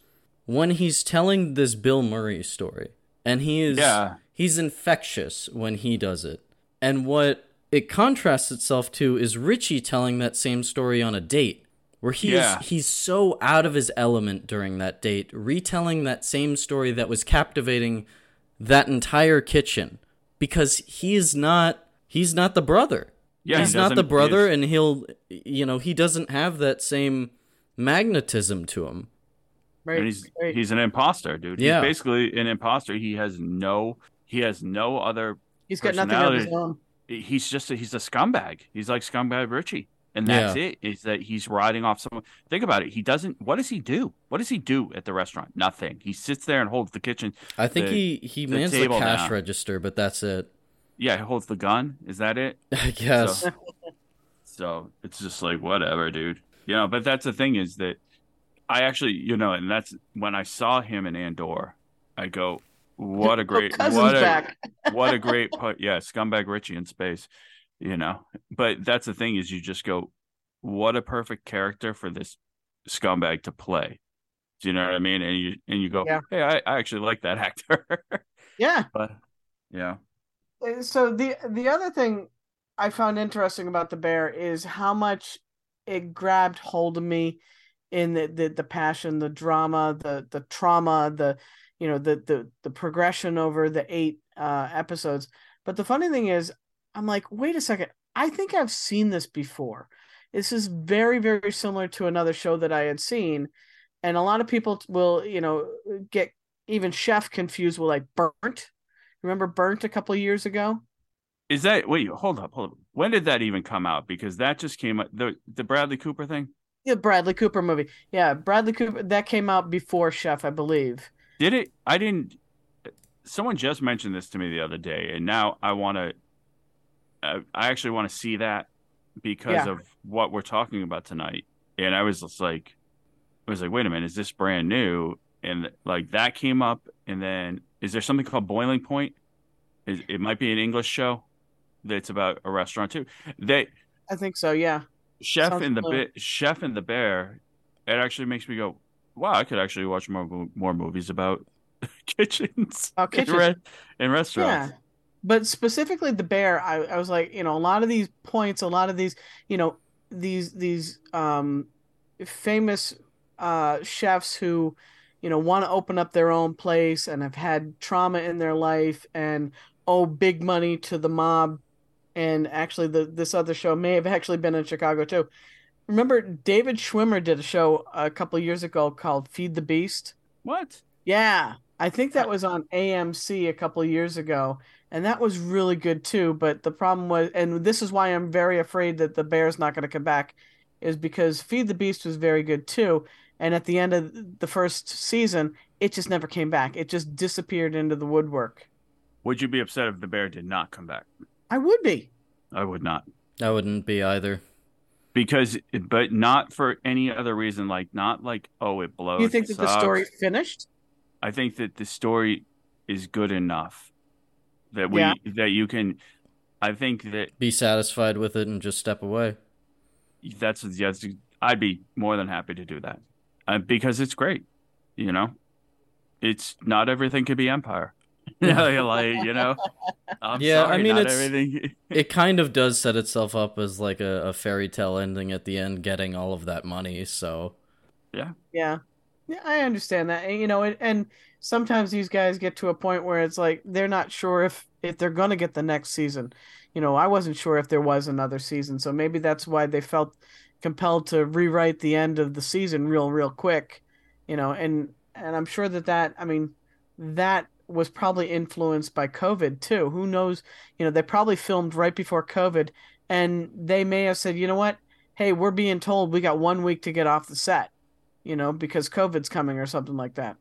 when he's telling this Bill Murray story, and he is Yeah. he's infectious when he does it, and what it contrasts itself to is Richie telling that same story on a date. Where he's yeah. he's so out of his element during that date, retelling that same story that was captivating that entire kitchen because he is not he's not the brother. yeah he's he not the brother he's- and he'll you know, he doesn't have that same magnetism to him. Right? and he's right. he's an imposter dude Yeah. he's basically an imposter he has no he has no other he's got nothing of his own. he's just a, he's a scumbag. He's like scumbag Richie, and that's it. Is that he's riding off someone? Think about it. He doesn't. What does he do? What does he do at the restaurant? Nothing. He sits there and holds the kitchen. I think The- he he the mans the cash now. register, but that's it. Yeah, he holds the gun. Is that it? I guess. So, so it's just like whatever, dude. You know. But that's the thing is that I actually, you know, and that's when I saw him in Andor. I go, what a Oh, great, what a, what a great put yeah scumbag richie in space you know but that's the thing is you just go what a perfect character for this scumbag to play do you know what i mean and you and you go Yeah. hey i, I actually like that actor Yeah. but yeah Uh, So the the other thing I found interesting about the bear is how much it grabbed hold of me in the the, the passion, the drama, the the trauma, the you know the the the progression over the eight uh, episodes. But the funny thing is, I'm like, wait a second, I think I've seen this before. This is very very similar to another show that I had seen, and a lot of people will you know get even Chef confused with like Burnt. Remember Burnt a couple years ago? is that wait hold up hold up when did that even come out because that just came out the the bradley cooper thing Yeah, Bradley Cooper movie. Yeah, Bradley Cooper. That came out before Chef, I believe. did it i didn't someone just mentioned this to me the other day and now i want to I, I actually want to see that because Yeah. of what we're talking about tonight. And I was just like, I was like, wait a minute, is this brand new? And like that came up, and then is there something called Boiling Point? Is it might be an English show that's about a restaurant too. They I think so. Yeah. Chef Sounds and the familiar. Bi- Chef and the Bear. It actually makes me go, wow, I could actually watch more more movies about kitchens, Oh, and kitchens. re- and restaurants. Yeah. But specifically the bear, I, I was like, you know, a lot of these points, a lot of these, you know, these these um famous uh chefs who, you know, want to open up their own place and have had trauma in their life and owe big money to the mob. And actually the this other show may have actually been in Chicago too. Remember David Schwimmer did a show a couple years ago called Feed the Beast? What? Yeah, I think that uh. was on AMC a couple years ago, and that was really good too. But the problem was, and this is why I'm very afraid that the Bears not going to come back, is because Feed the Beast was very good too. And at the end of the first season, it just never came back. It just disappeared into the woodwork. Would you be upset if the bear did not come back? I would be. I would not. I wouldn't be either. Because, but not for any other reason. Like, not like, oh, it blows. you think it that the story finished? I think that the story is good enough that we Yeah. that you can. I think that Be satisfied with it and just step away. that's yes. I'd be more than happy to do that uh, because it's great. You know, it's not everything could be Empire. like you know, I'm Yeah, I mean, it's- everything. It kind of does set itself up as like a, a fairy tale ending at the end, getting all of that money. So yeah, Yeah. Yeah, I understand that. And, you know, and, and sometimes these guys get to a point where it's like they're not sure if if they're going to get the next season. You know, I wasn't sure if there was another season, so maybe that's why they felt compelled to rewrite the end of the season real real quick. You know, and and I'm sure that that I mean that was probably influenced by COVID too. Who knows? You know, they probably filmed right before COVID and they may have said, "You know what? Hey, we're being told we got 1 week to get off the set." you know, because COVID's coming or something like that.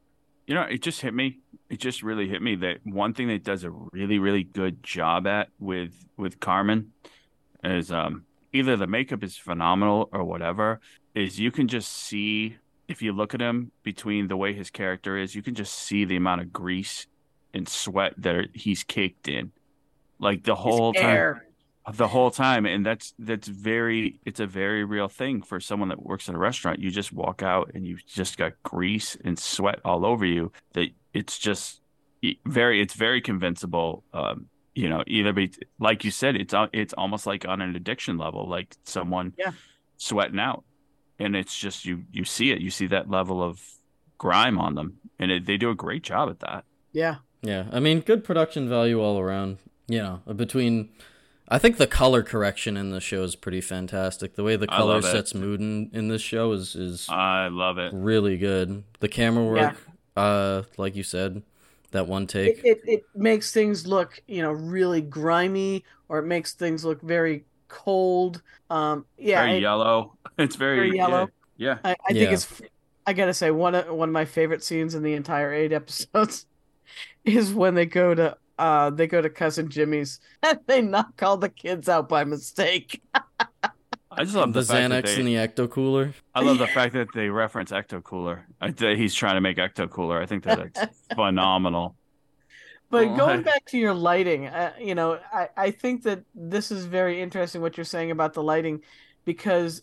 You know, it just hit me. It just really hit me that one thing that does a really, really good job at with with Carmen is um either the makeup is phenomenal or whatever, is you can just see if you look at him between the way his character is, you can just see the amount of grease and sweat that he's caked in. Like the whole time the whole time and that's that's very it's a very real thing for someone that works in a restaurant you just walk out and you just got grease and sweat all over you that it's just very it's very convincible um you know either be like you said it's it's almost like on an addiction level like someone Yeah. sweating out and it's just you you see it you see that level of grime on them and it, they do a great job at that Yeah. Yeah, I mean, good production value all around. You know, between. I think the color correction in the show is pretty fantastic. The way the color love it. sets mood in, in this show is is i love it really good. The camera work, uh, like you said, that one take. it it makes things look, you know, really grimy or it makes things look very cold. Um yeah, very and yellow it's very, Very yellow. yeah, yeah. I, I think Yeah. it's I got to say one of one of my favorite scenes in the entire 8 episodes is when they go to uh they go to cousin Jimmy's and they knock all the kids out by mistake. I just love The, the, fact that Xanax they, and the Ecto Cooler. I love the fact that they reference Ecto Cooler. He's trying to make Ecto Cooler. I think that that's phenomenal. But Oh, going I- back to your lighting, uh, you know, I, I think that this is very interesting what you're saying about the lighting because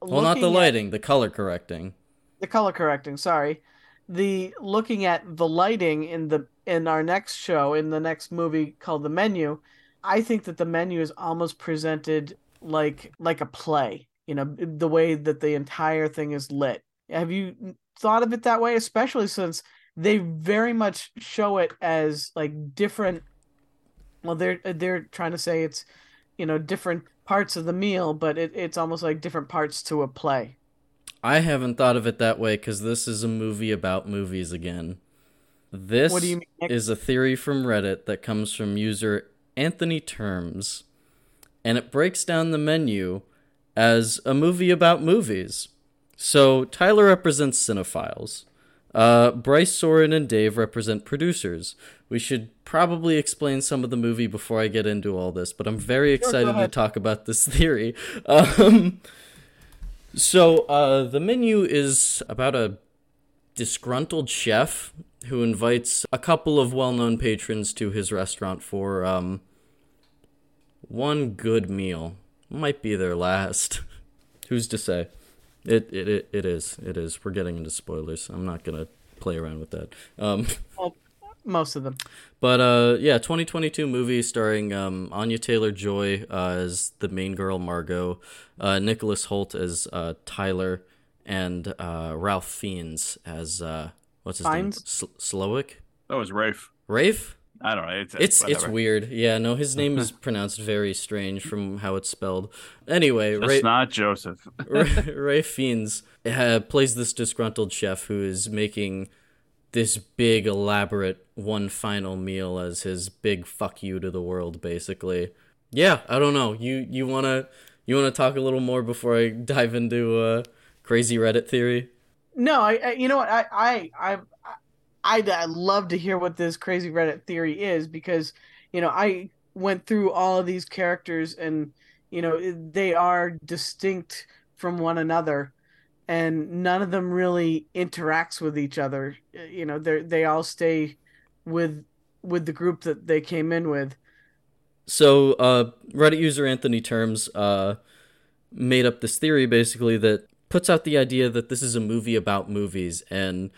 Well, not the looking at- lighting, the color correcting. the color correcting, sorry. The looking at the lighting in the in our next show, in the next movie called The Menu, I think that the menu is almost presented like like a play, you know, the way that the entire thing is lit. Have you thought of it that way, especially since they very much show it as like different well they're they're trying to say it's you know different parts of the meal but it, it's almost like different parts to a play I haven't thought of it that way because this is a movie about movies again. This what do you mean is a theory from Reddit that comes from user Anthony Terms, and it breaks down the menu as a movie about movies. So Tyler represents cinephiles. Uh, Bryce, Soren, and Dave represent producers. We should probably explain some of the movie before I get into all this, but I'm very excited to talk about this theory. Um, so, uh, the menu is about a disgruntled chef who invites a couple of well known patrons to his restaurant for um, one good meal. Might be their last. Who's to say? It, it it it is. It is. We're getting into spoilers. I'm not gonna play around with that. Um, Most of them. but uh, yeah, 2022 movie starring um, Anya Taylor Joy uh, as the main girl Margot, uh, Nicholas Hoult as uh, Tyler, and uh, Ralph Fiennes as uh, what's his Fiennes? name? Sl- Slowik. That was Rafe. Rafe. I don't know. It's It's it's weird. Yeah, no, his name is pronounced very strange from how it's spelled. Anyway, It's Ray, not Joseph. Ray Fiennes uh, plays this disgruntled chef who is making this big, elaborate one final meal as his big fuck you to the world, basically. Yeah, I don't know. You you wanna you wanna talk a little more before I dive into uh, crazy Reddit theory? No, I, I you know what I I I I'd, I'd love to hear what this crazy Reddit theory is because you know I went through all of these characters and you know they are distinct from one another and none of them really interacts with each other. You know they they all stay with with the group that they came in with. So, uh, Reddit user Anthony Terms uh, made up this theory basically that puts out the idea that this is a movie about movies, and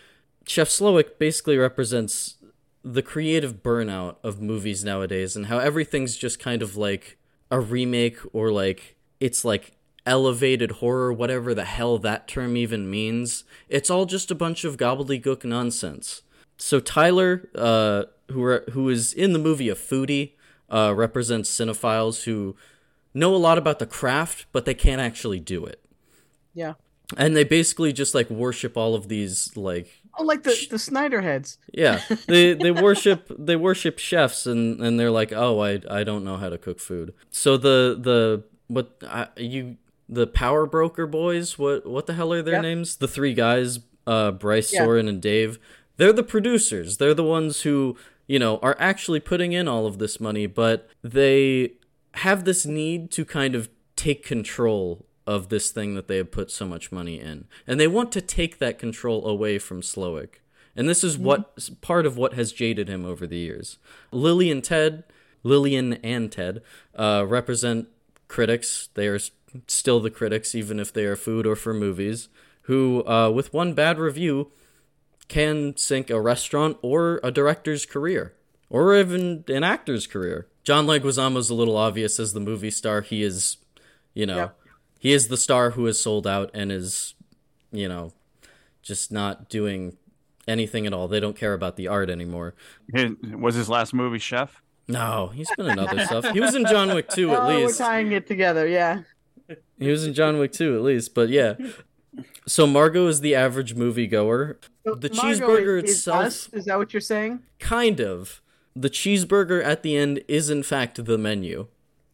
Chef Slowik basically represents the creative burnout of movies nowadays and how everything's just kind of like a remake or like it's like elevated horror, whatever the hell that term even means. It's all just a bunch of gobbledygook nonsense. So Tyler, uh, who are, who is in the movie a foodie, uh, represents cinephiles who know a lot about the craft, but they can't actually do it. yeah And they basically just like worship all of these like oh like the the Snyder heads yeah they they worship they worship chefs and and they're like oh I I don't know how to cook food. So the the what I, you the power broker boys what what the hell are their Yep. names? The three guys uh Bryce Yeah. Soren and Dave. They're the producers. They're the ones who you know are actually putting in all of this money, but they have this need to kind of take control of this thing that they have put so much money in. And they want to take that control away from Slowik. And this is what part of what has jaded him over the years. Lily and Ted, Lillian and Ted, uh, represent critics. They are still the critics, even if they are food or for movies, who, uh, with one bad review, can sink a restaurant or a director's career, or even an actor's career. John Leguizamo's a little obvious as the movie star. He is, you know, Yep. he is the star who is sold out and is, you know, just not doing anything at all. They don't care about the art anymore. Was his last movie Chef? No, he's been in other stuff. He was in John Wick 2 at oh, least. we're tying it together yeah He was in John Wick too, at least, but yeah. So Margot is the average moviegoer. So The Margot cheeseburger is itself- us? is that what you're saying Kind of. The cheeseburger at the end is in fact the menu.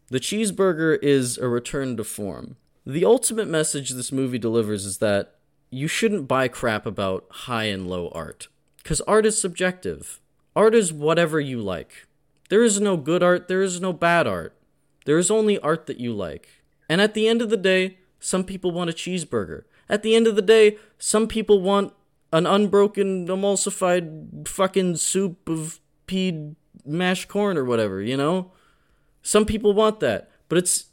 The cheeseburger is a return to form. The ultimate message this movie delivers is that you shouldn't buy crap about high and low art. Because art is subjective. Art is whatever you like. There is no good art, there is no bad art. There is only art that you like. And at the end of the day, some people want a cheeseburger. At the end of the day, some people want an unbroken, emulsified fucking soup of peed mashed corn or whatever, you know? Some people want that, but it's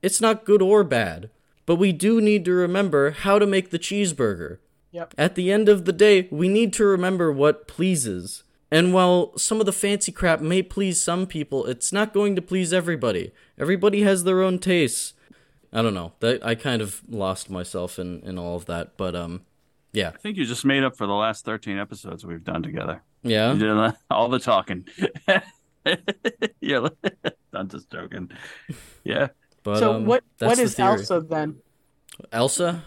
it's not good or bad. But we do need to remember how to make the cheeseburger. Yep. At the end of the day, we need to remember what pleases. And while some of the fancy crap may please some people, it's not going to please everybody. Everybody has their own tastes. I don't know. That I kind of lost myself in in all of that, but um yeah. I think you just made up for the last 13 episodes we've done together. Yeah. You did all the talking. yeah, I'm just joking. Yeah. But so um, what that's what the. Elsa then? Elsa,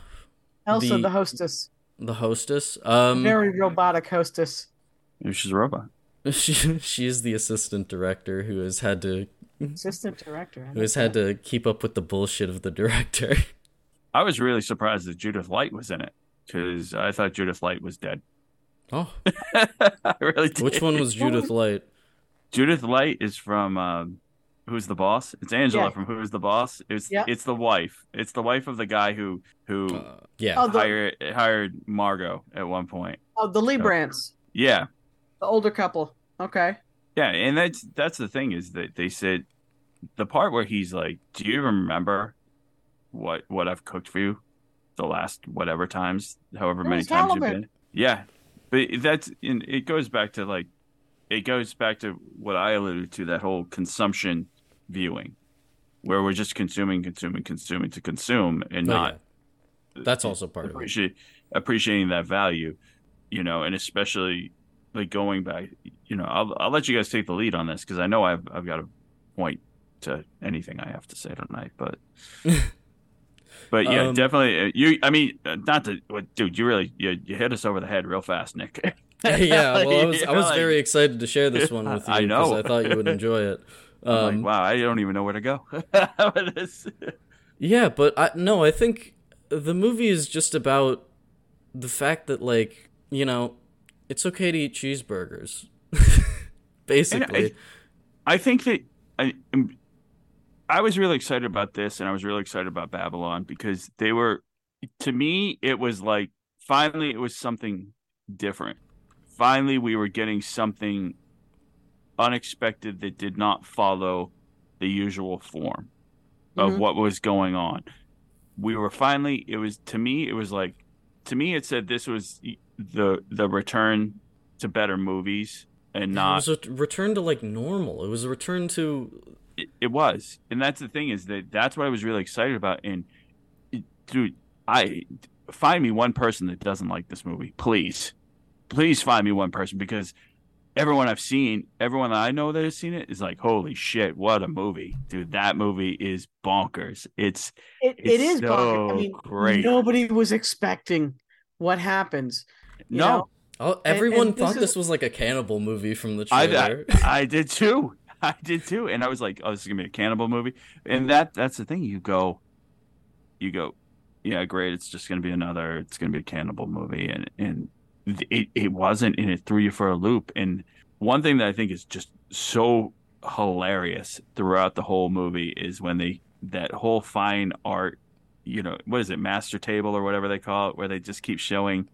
Elsa, The- the, hostess, the hostess. Um very robotic hostess. Maybe she's a robot. she she is the assistant director who has had to Assistant director. I who has had that. to keep up with the bullshit of the director. I was really surprised that Judith Light was in it because I thought Judith Light was dead. Oh, I really did. which one was Judith Light? Judith Light is from um, Who's the Boss? It's Angela Yeah. from Who's the Boss. It's Yeah. it's the wife. It's the wife of the guy who who Uh, yeah. Oh, the- hired hired Margot at one point. Oh, the Leibrandts, Yeah. the older couple. Okay. Yeah, and that's that's the thing is that they said the part where he's like, "Do you remember what what I've cooked for you the last whatever times, however It many was times you've been?" Yeah, but that's and it goes back to like it goes back to what I alluded to that whole consumption viewing, where we're just consuming, consuming, consuming to consume, and Oh, not yeah. That's also part of it. appreciating that value, you know, and especially like going back, you know, I'll I'll let you guys take the lead on this because I know I've I've got a point to anything I have to say tonight, but but yeah, Um, definitely uh, you. I mean, uh, not to, what- dude, you really you, you hit us over the head real fast, Nick. yeah, well, I was I was very excited to share this one with you I because know. I thought you would enjoy it. Um, like, wow, I don't even know where to go this. Yeah, but I no, I think the movie is just about the fact that like, you know, it's okay to eat cheeseburgers. Basically. I think that I, um, I was really excited about this, and I was really excited about Babylon because they were, to me, it was like finally it was something different. Finally, we were getting something unexpected that did not follow the usual form of Mhm. what was going on. We were finally. It was to me. It was like to me. It said this was the the return to better movies and not it was a return to like normal. It was a return to it, it was and that's the thing is that that's what i was really excited about and dude i find me one person that doesn't like this movie please please find me one person because everyone i've seen everyone that i know that has seen it is like holy shit what a movie dude that movie is bonkers it's It, It's it is so bonkers. I mean, great. nobody was expecting what happens. no know? Oh, everyone and this thought is- this was like a cannibal movie from the I, I trailer. I did too. I did too. And I was like, oh, this is gonna be a cannibal movie. And that that's the thing. You go, you go, yeah, great. It's just gonna be another. It's gonna be a cannibal movie. And and it it wasn't, and it threw you for a loop. And one thing that I think is just so hilarious throughout the whole movie is when they that whole fine art, you know, what is it, master table or whatever they call it, where they just keep showing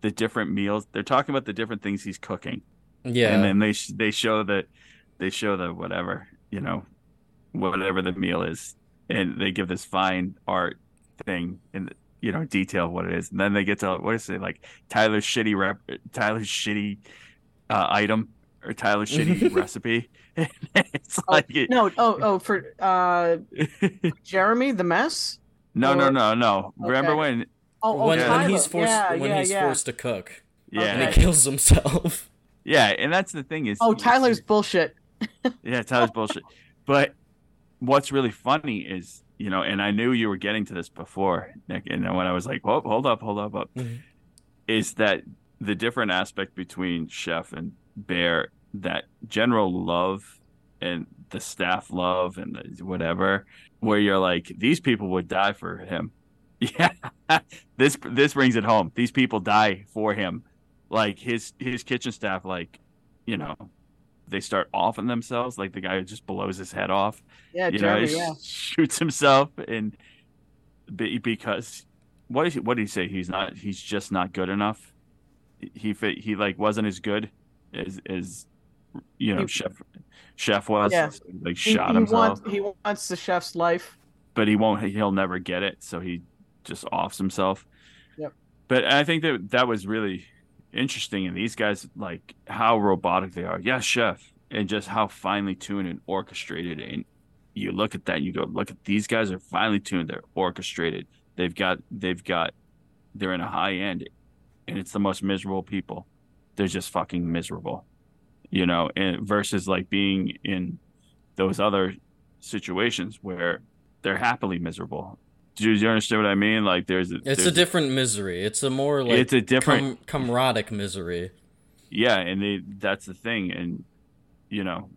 the different meals. They're talking about the different things he's cooking yeah. and then they they show that they show the whatever you know whatever the meal is and they give this fine art thing and you know detail what it is and then they get to what is it like tyler's shitty rep tyler's shitty uh, item or tyler's shitty recipe it's Oh, like it, No, oh, oh, for uh, Jeremy, the mess. no no or- no no remember Okay. when Oh, oh when, yeah. when he's forced yeah, when yeah, he's yeah. forced to cook yeah and Okay. he kills himself. yeah and that's the thing is Oh, Tyler's bullshit. Yeah, Tyler's bullshit. But what's really funny is, you know, and I knew you were getting to this before, Nick, and then when I was like, "Whoa, hold up, hold up, up," Mhm. is that the different aspect between Chef and Bear, that general love and the staff love and the whatever, where you're like, these people would die for him. Yeah, this this brings it home. These people die for him. Like his his kitchen staff, like you know, they start offing themselves. Like the guy who just blows his head off Yeah, you know, Jeremy. he Yeah. shoots himself and because what is he, what did he say? He's not. He's just not good enough. He fit. He like wasn't as good as as you know He- chef chef was. Yeah. Like He, shot he himself, wants he wants the chef's life. but he won't. He'll never get it. So he just offs himself. Yep. But I think that that was really interesting. And these guys like how robotic they are. Yes, chef, and just how finely tuned and orchestrated. And you look at that, and you go, look at these guys are finely tuned. They're orchestrated. They've got they've got they're in a high end, and it's the most miserable people. They're just fucking miserable, you know. And versus like being in those other situations where they're happily miserable. Do you, understand what I mean? Like there's a, It's a there's- different misery. It's a more like it's a different com- camaraderie misery. yeah and they that's the thing and you know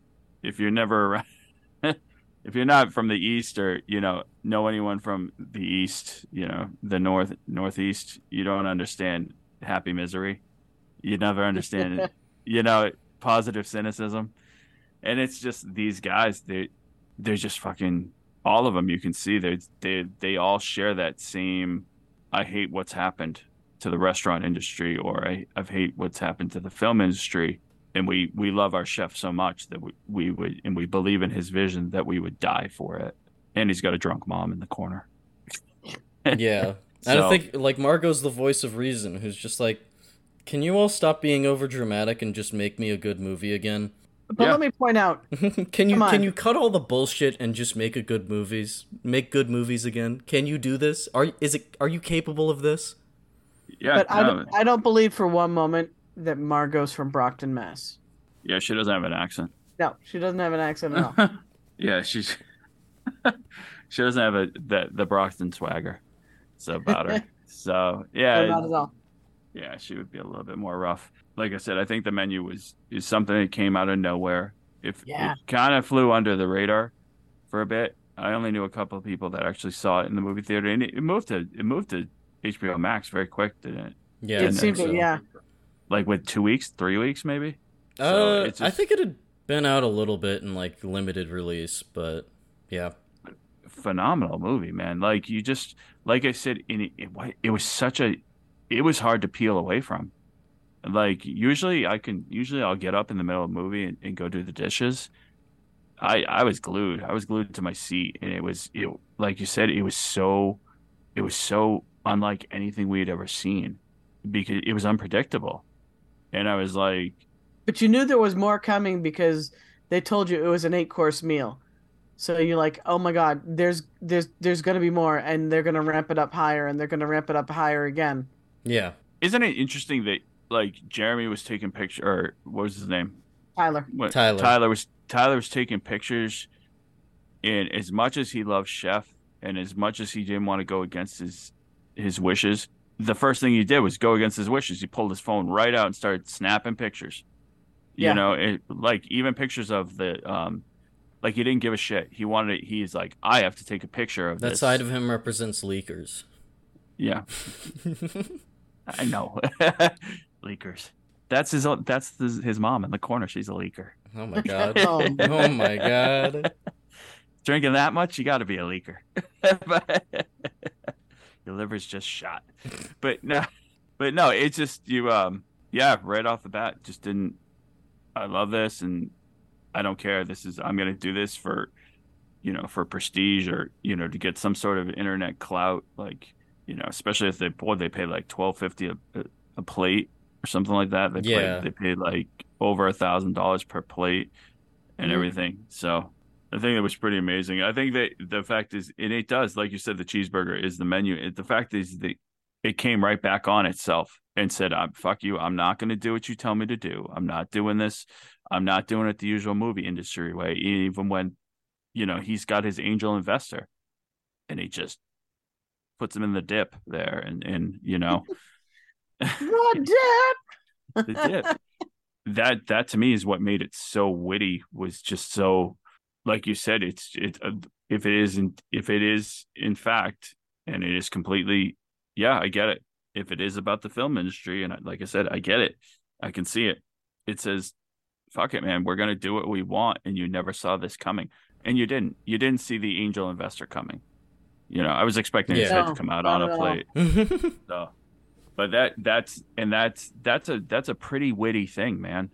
if you're never around if you're not from the east or you know know anyone from the east you know the north northeast you don't understand happy misery You never understand it. You know, positive cynicism, and it's just these guys. They they're just fucking all of them. You can see they they they all share that same. I hate what's happened to the restaurant industry, or I I hate what's happened to the film industry. And we we love our chef so much that we, we would and we believe in his vision that we would die for it. And he's got a drunk mom in the corner. Yeah. I don't think like Margot's the voice of reason, who's just like, can you all stop being over dramatic and just make me a good movie again? But Yeah. let me point out, can you can you cut all the bullshit and just make a good movies? Make good movies again? Can you do this? Are is it are you capable of this? Yeah, but I don't, I don't believe for one moment that Margot's from Brockton, Mass. yeah, she doesn't have an accent. No, she doesn't have an accent at all. yeah, she's she doesn't have a the the Brockton swagger. So about her. so yeah, not at all. yeah, she would be a little bit more rough. Like I said, I think the menu was is something that came out of nowhere. If Yeah. it kind of flew under the radar for a bit. I only knew a couple of people that actually saw it in the movie theater, and it, it moved to it moved to HBO Max very quick, didn't it? Yeah. It seemed, so- yeah. Like with two weeks, three weeks, maybe. Uh, So it's I think it had been out a little bit in like limited release, but yeah. phenomenal movie, man. Like you just, like I said, in it, it, it was such a, it was hard to peel away from. Like usually, I can usually I'll get up in the middle of a movie and, and go do the dishes. I I was glued. I was glued to my seat, and it was it like you said, it was so, it was so unlike anything we had ever seen, because it was unpredictable, and I was like, But you knew there was more coming because they told you it was an eight course meal. So you're like, oh my god, there's there's there's gonna be more, and they're gonna ramp it up higher, and they're gonna ramp it up higher again. Yeah. isn't it interesting that like Jeremy was taking picture or what was his name? Tyler, what, Tyler. Tyler was Tyler was taking pictures, and as much as he loved Chef, and as much as he didn't want to go against his his wishes, the first thing he did was go against his wishes. He pulled his phone right out and started snapping pictures. You Yeah. know, it, like even pictures of the um, like he didn't give a shit. He wanted. it- He's like, I have to take a picture of That this. side of him represents leakers. yeah, I know, leakers. That's his. That's his, his mom in the corner. She's a leaker. Oh my god. Oh, oh my god. drinking that much, you got to be a leaker. But- Your liver's just shot. But no, but no, it's just you. Um, yeah, right off the bat, just didn't. I love this, and I don't care. This is I'm gonna do this for, you know, for prestige or you know to get some sort of internet clout. Like you know, especially if they boy they pay like twelve fifty a, a plate or something like that. They Yeah. Pay, they paid like over a thousand dollars per plate and Mhm. everything. So I think it was pretty amazing. I think that the fact is, and it does, like you said, the cheeseburger is the menu. It, the fact is that it came right back on itself and said, "I'm fuck you. I'm not going to do what you tell me to do. I'm not doing this. I'm not doing it the usual movie industry way." Even when, you know, he's got his angel investor, and he just puts him in the dip there, and and you know, the dip. the dip. that that to me is what made it so witty. Was just so, like you said, it's it. Uh, if it isn't, if it is in fact, and it is completely, yeah, I get it. If it is about the film industry, and I, like I said, I get it. I can see it. It says, "Fuck it, man. We're gonna do what we want," and you never saw this coming, and you didn't. You didn't see the angel investor coming. You know, I was expecting his head to come out not on a plate. So, but that that's and that's that's a that's a pretty witty thing, man.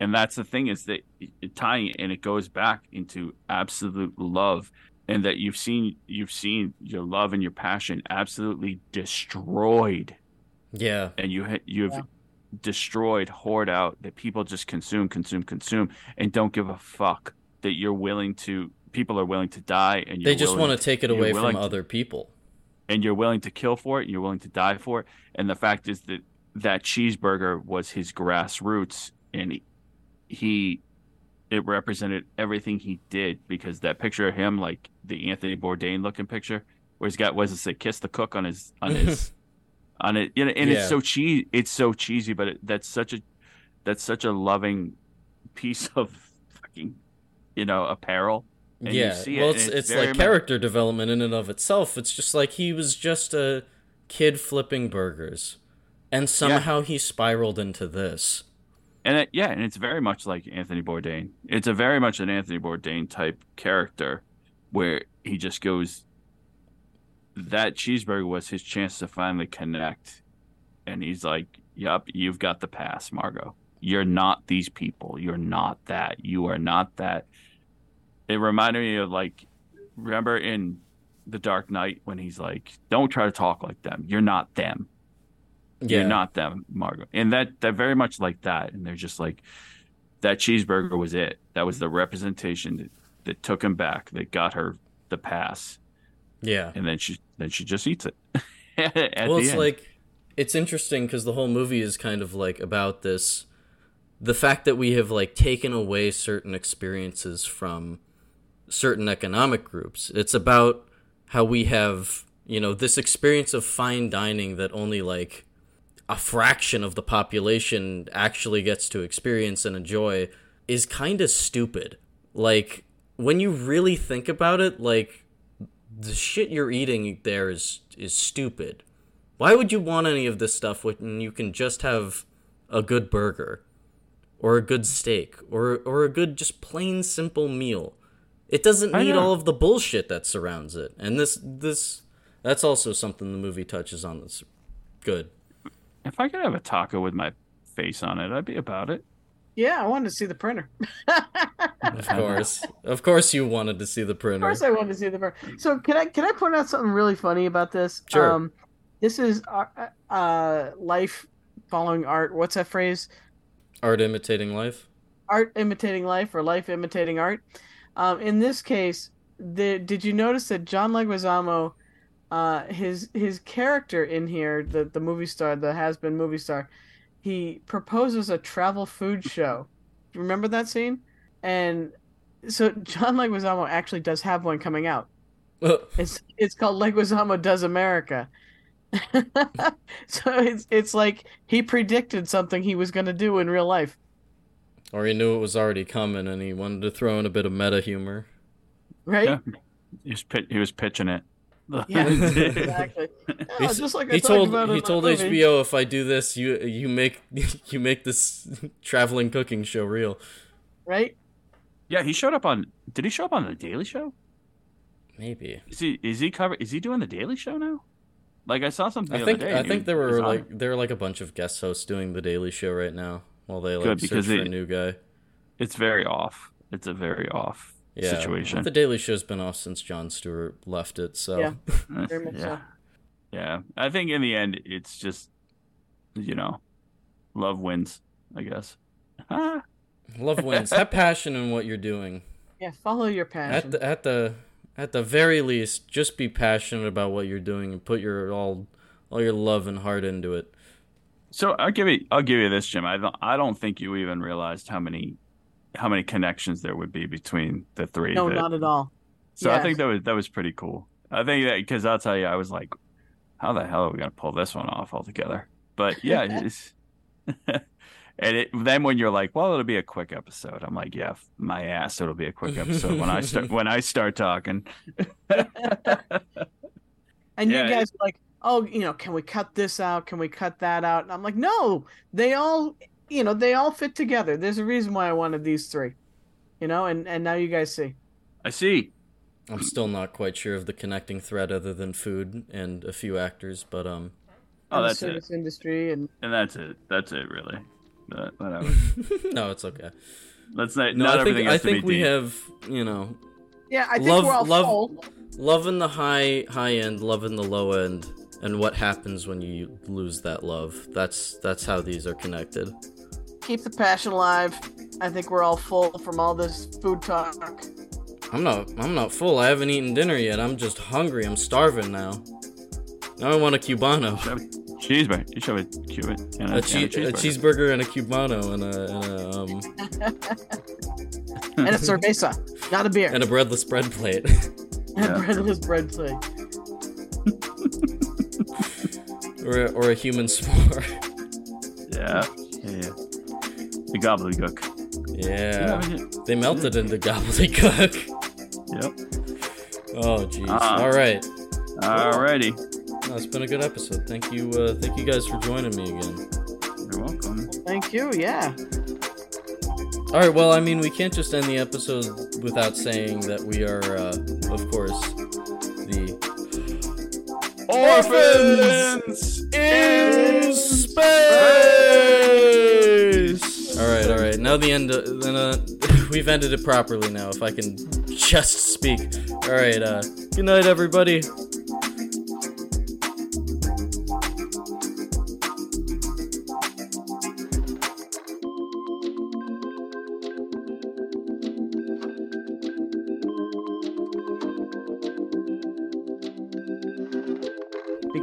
And that's the thing is that it, tying and it goes back into absolute love, and that you've seen you've seen your love and your passion absolutely destroyed, yeah. and you ha- you've Yeah. destroyed, hoard out that people just consume, consume, consume, and don't give a fuck that you're willing to. People are willing to die, and you're They just want to take it away from to- other people. And you're willing to kill for it, you're willing to die for it. And the fact is that that cheeseburger was his grassroots, and he, he it represented everything he did because that picture of him, like the Anthony Bourdain looking picture, where he's got was it say kiss the cook on his on his on it, you know, and Yeah. it's so cheesy, it's so cheesy, but it, that's such a that's such a loving piece of fucking you know apparel. And yeah. it, well, and it's it's it's like much- character development in and of itself. It's just like he was just a kid flipping burgers, and somehow he spiraled into this. And it, yeah, and it's very much like Anthony Bourdain. It's a very much an Anthony Bourdain type character where he just goes that cheeseburger was his chance to finally connect. And he's like, Yep, you've got the pass, Margot. You're not these people. You're not that. You are not that. It reminded me of like remember in The Dark Knight when he's like, Don't try to talk like them. You're not them. Yeah. You're not them, Margot. And that that very much like that. And they're just like that cheeseburger was it. That was the representation that, that took him back, that got her the pass. Yeah. And then she then she just eats it. Well, it's end. like it's interesting because the whole movie is kind of like about this the fact that we have like taken away certain experiences from certain economic groups. It's about how we have you know this experience of fine dining that only like a fraction of the population actually gets to experience and enjoy is kind of stupid. Like when you really think about it like the shit you're eating there is is stupid. Why would you want any of this stuff when you can just have a good burger or a good steak or or a good just plain simple meal? It doesn't I need know. all of the bullshit that surrounds it. And this this that's also something the movie touches on that's good. if I could have a taco with my face on it, I'd be about it. Yeah, I wanted to see the printer. Of course. of course you wanted to see the printer. Of course, I wanted to see the printer. So can I can I point out something really funny about this? Sure. Um, this is uh, uh, life following art. What's that phrase? Art imitating life. Art imitating life or life imitating art. Um, in this case, the, did you notice that John Leguizamo, uh, his his character in here, the the movie star, the has been movie star, he proposes a travel food show. Do you remember that scene? And so John Leguizamo actually does have one coming out. It's it's called Leguizamo Does America. so it's it's like he predicted something he was going to do in real life, or he knew it was already coming and he wanted to throw in a bit of meta humor. right? Yeah. He was pit- he was pitching it. Yeah, exactly. Yeah, just like I he told about he told movie. HBO if I do this, you you make you make this traveling cooking show real. right? yeah, he showed up on. Did he show up on the Daily Show? Maybe Is he is he cover? Is he doing the Daily Show now? Like I saw something. The I think other day, I and he think there were like it. there are like a bunch of guest hosts doing the Daily Show right now while they like Good, search because for it- a new guy. It's very off. It's a very off Yeah, situation. The Daily Show's been off since Jon Stewart left it, so Yeah. Very much yeah. so. Yeah. I think in the end, it's just, you know, love wins. I guess. Love wins. Have passion in what you're doing. Yeah, follow your passion. At the at the at the very least, just be passionate about what you're doing and put your all all your love and heart into it. So I'll give you I'll give you this, Jim. I don't I don't think you even realized how many how many connections there would be between the three. no, that- not at all. So I think that was that was pretty cool. I think that because I'll tell you, I was like, how the hell are we gonna pull this one off altogether? But yeah, and it, then when you're like, well, it'll be a quick episode. I'm like, yeah, my ass, it'll be a quick episode when I start when I start talking. And Yeah, you guys are like, oh, you know, can we cut this out? Can we cut that out? And I'm like, no, they all, you know, they all fit together. There's a reason why I wanted these three, you know, and and now you guys see. I see. I'm still not quite sure of the connecting thread other than food and a few actors, but um Oh, And the that's it, industry and and that's it. That's it, really. But whatever. no, it's okay. Let's not. No, not I think everything I has to think be we deep. have, you know, yeah, I think Love- we're all love- full. loving the high high end, loving the low end, and what happens when you lose that love. That's that's how these are connected. Keep the passion alive. I think we're all full from all this food talk. I'm not I'm not full. I haven't eaten dinner yet. I'm just hungry. I'm starving now. Now I want a cubano. Should have a cheeseburger. You should have a Cuban and a, A, che- and a cheeseburger and a cubano and a, and a um And a cerveza, not a beer. and a breadless bread plate. And Yeah. breadless bread plate. Or a, or a human s'more. Yeah. Yeah. yeah. The gobbledygook. yeah. Yeah. They melted into gobbledygook. Yep. Oh jeez. Ah. All right. Alrighty. No, it's been a good episode. Thank you, uh, thank you guys for joining me again. You're welcome. Thank you. Yeah. All right, well, I mean, we can't just end the episode without saying that we are, uh, of course, the Orphans in space. All right, all right. Now the end. Then uh, we've ended it properly. Now, if I can just speak. All right. Uh, good night, everybody.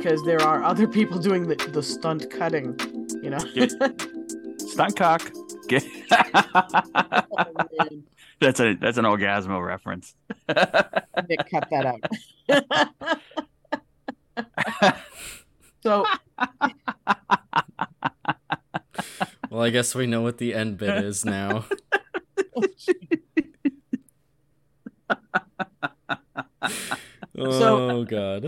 Because there are other people doing the, the stunt cutting, you know. Stunt cock. Get- Oh, that's a that's an Orgazmo reference. Nick, cut that out. so Well, I guess we know what the end bit is now. Oh, oh God.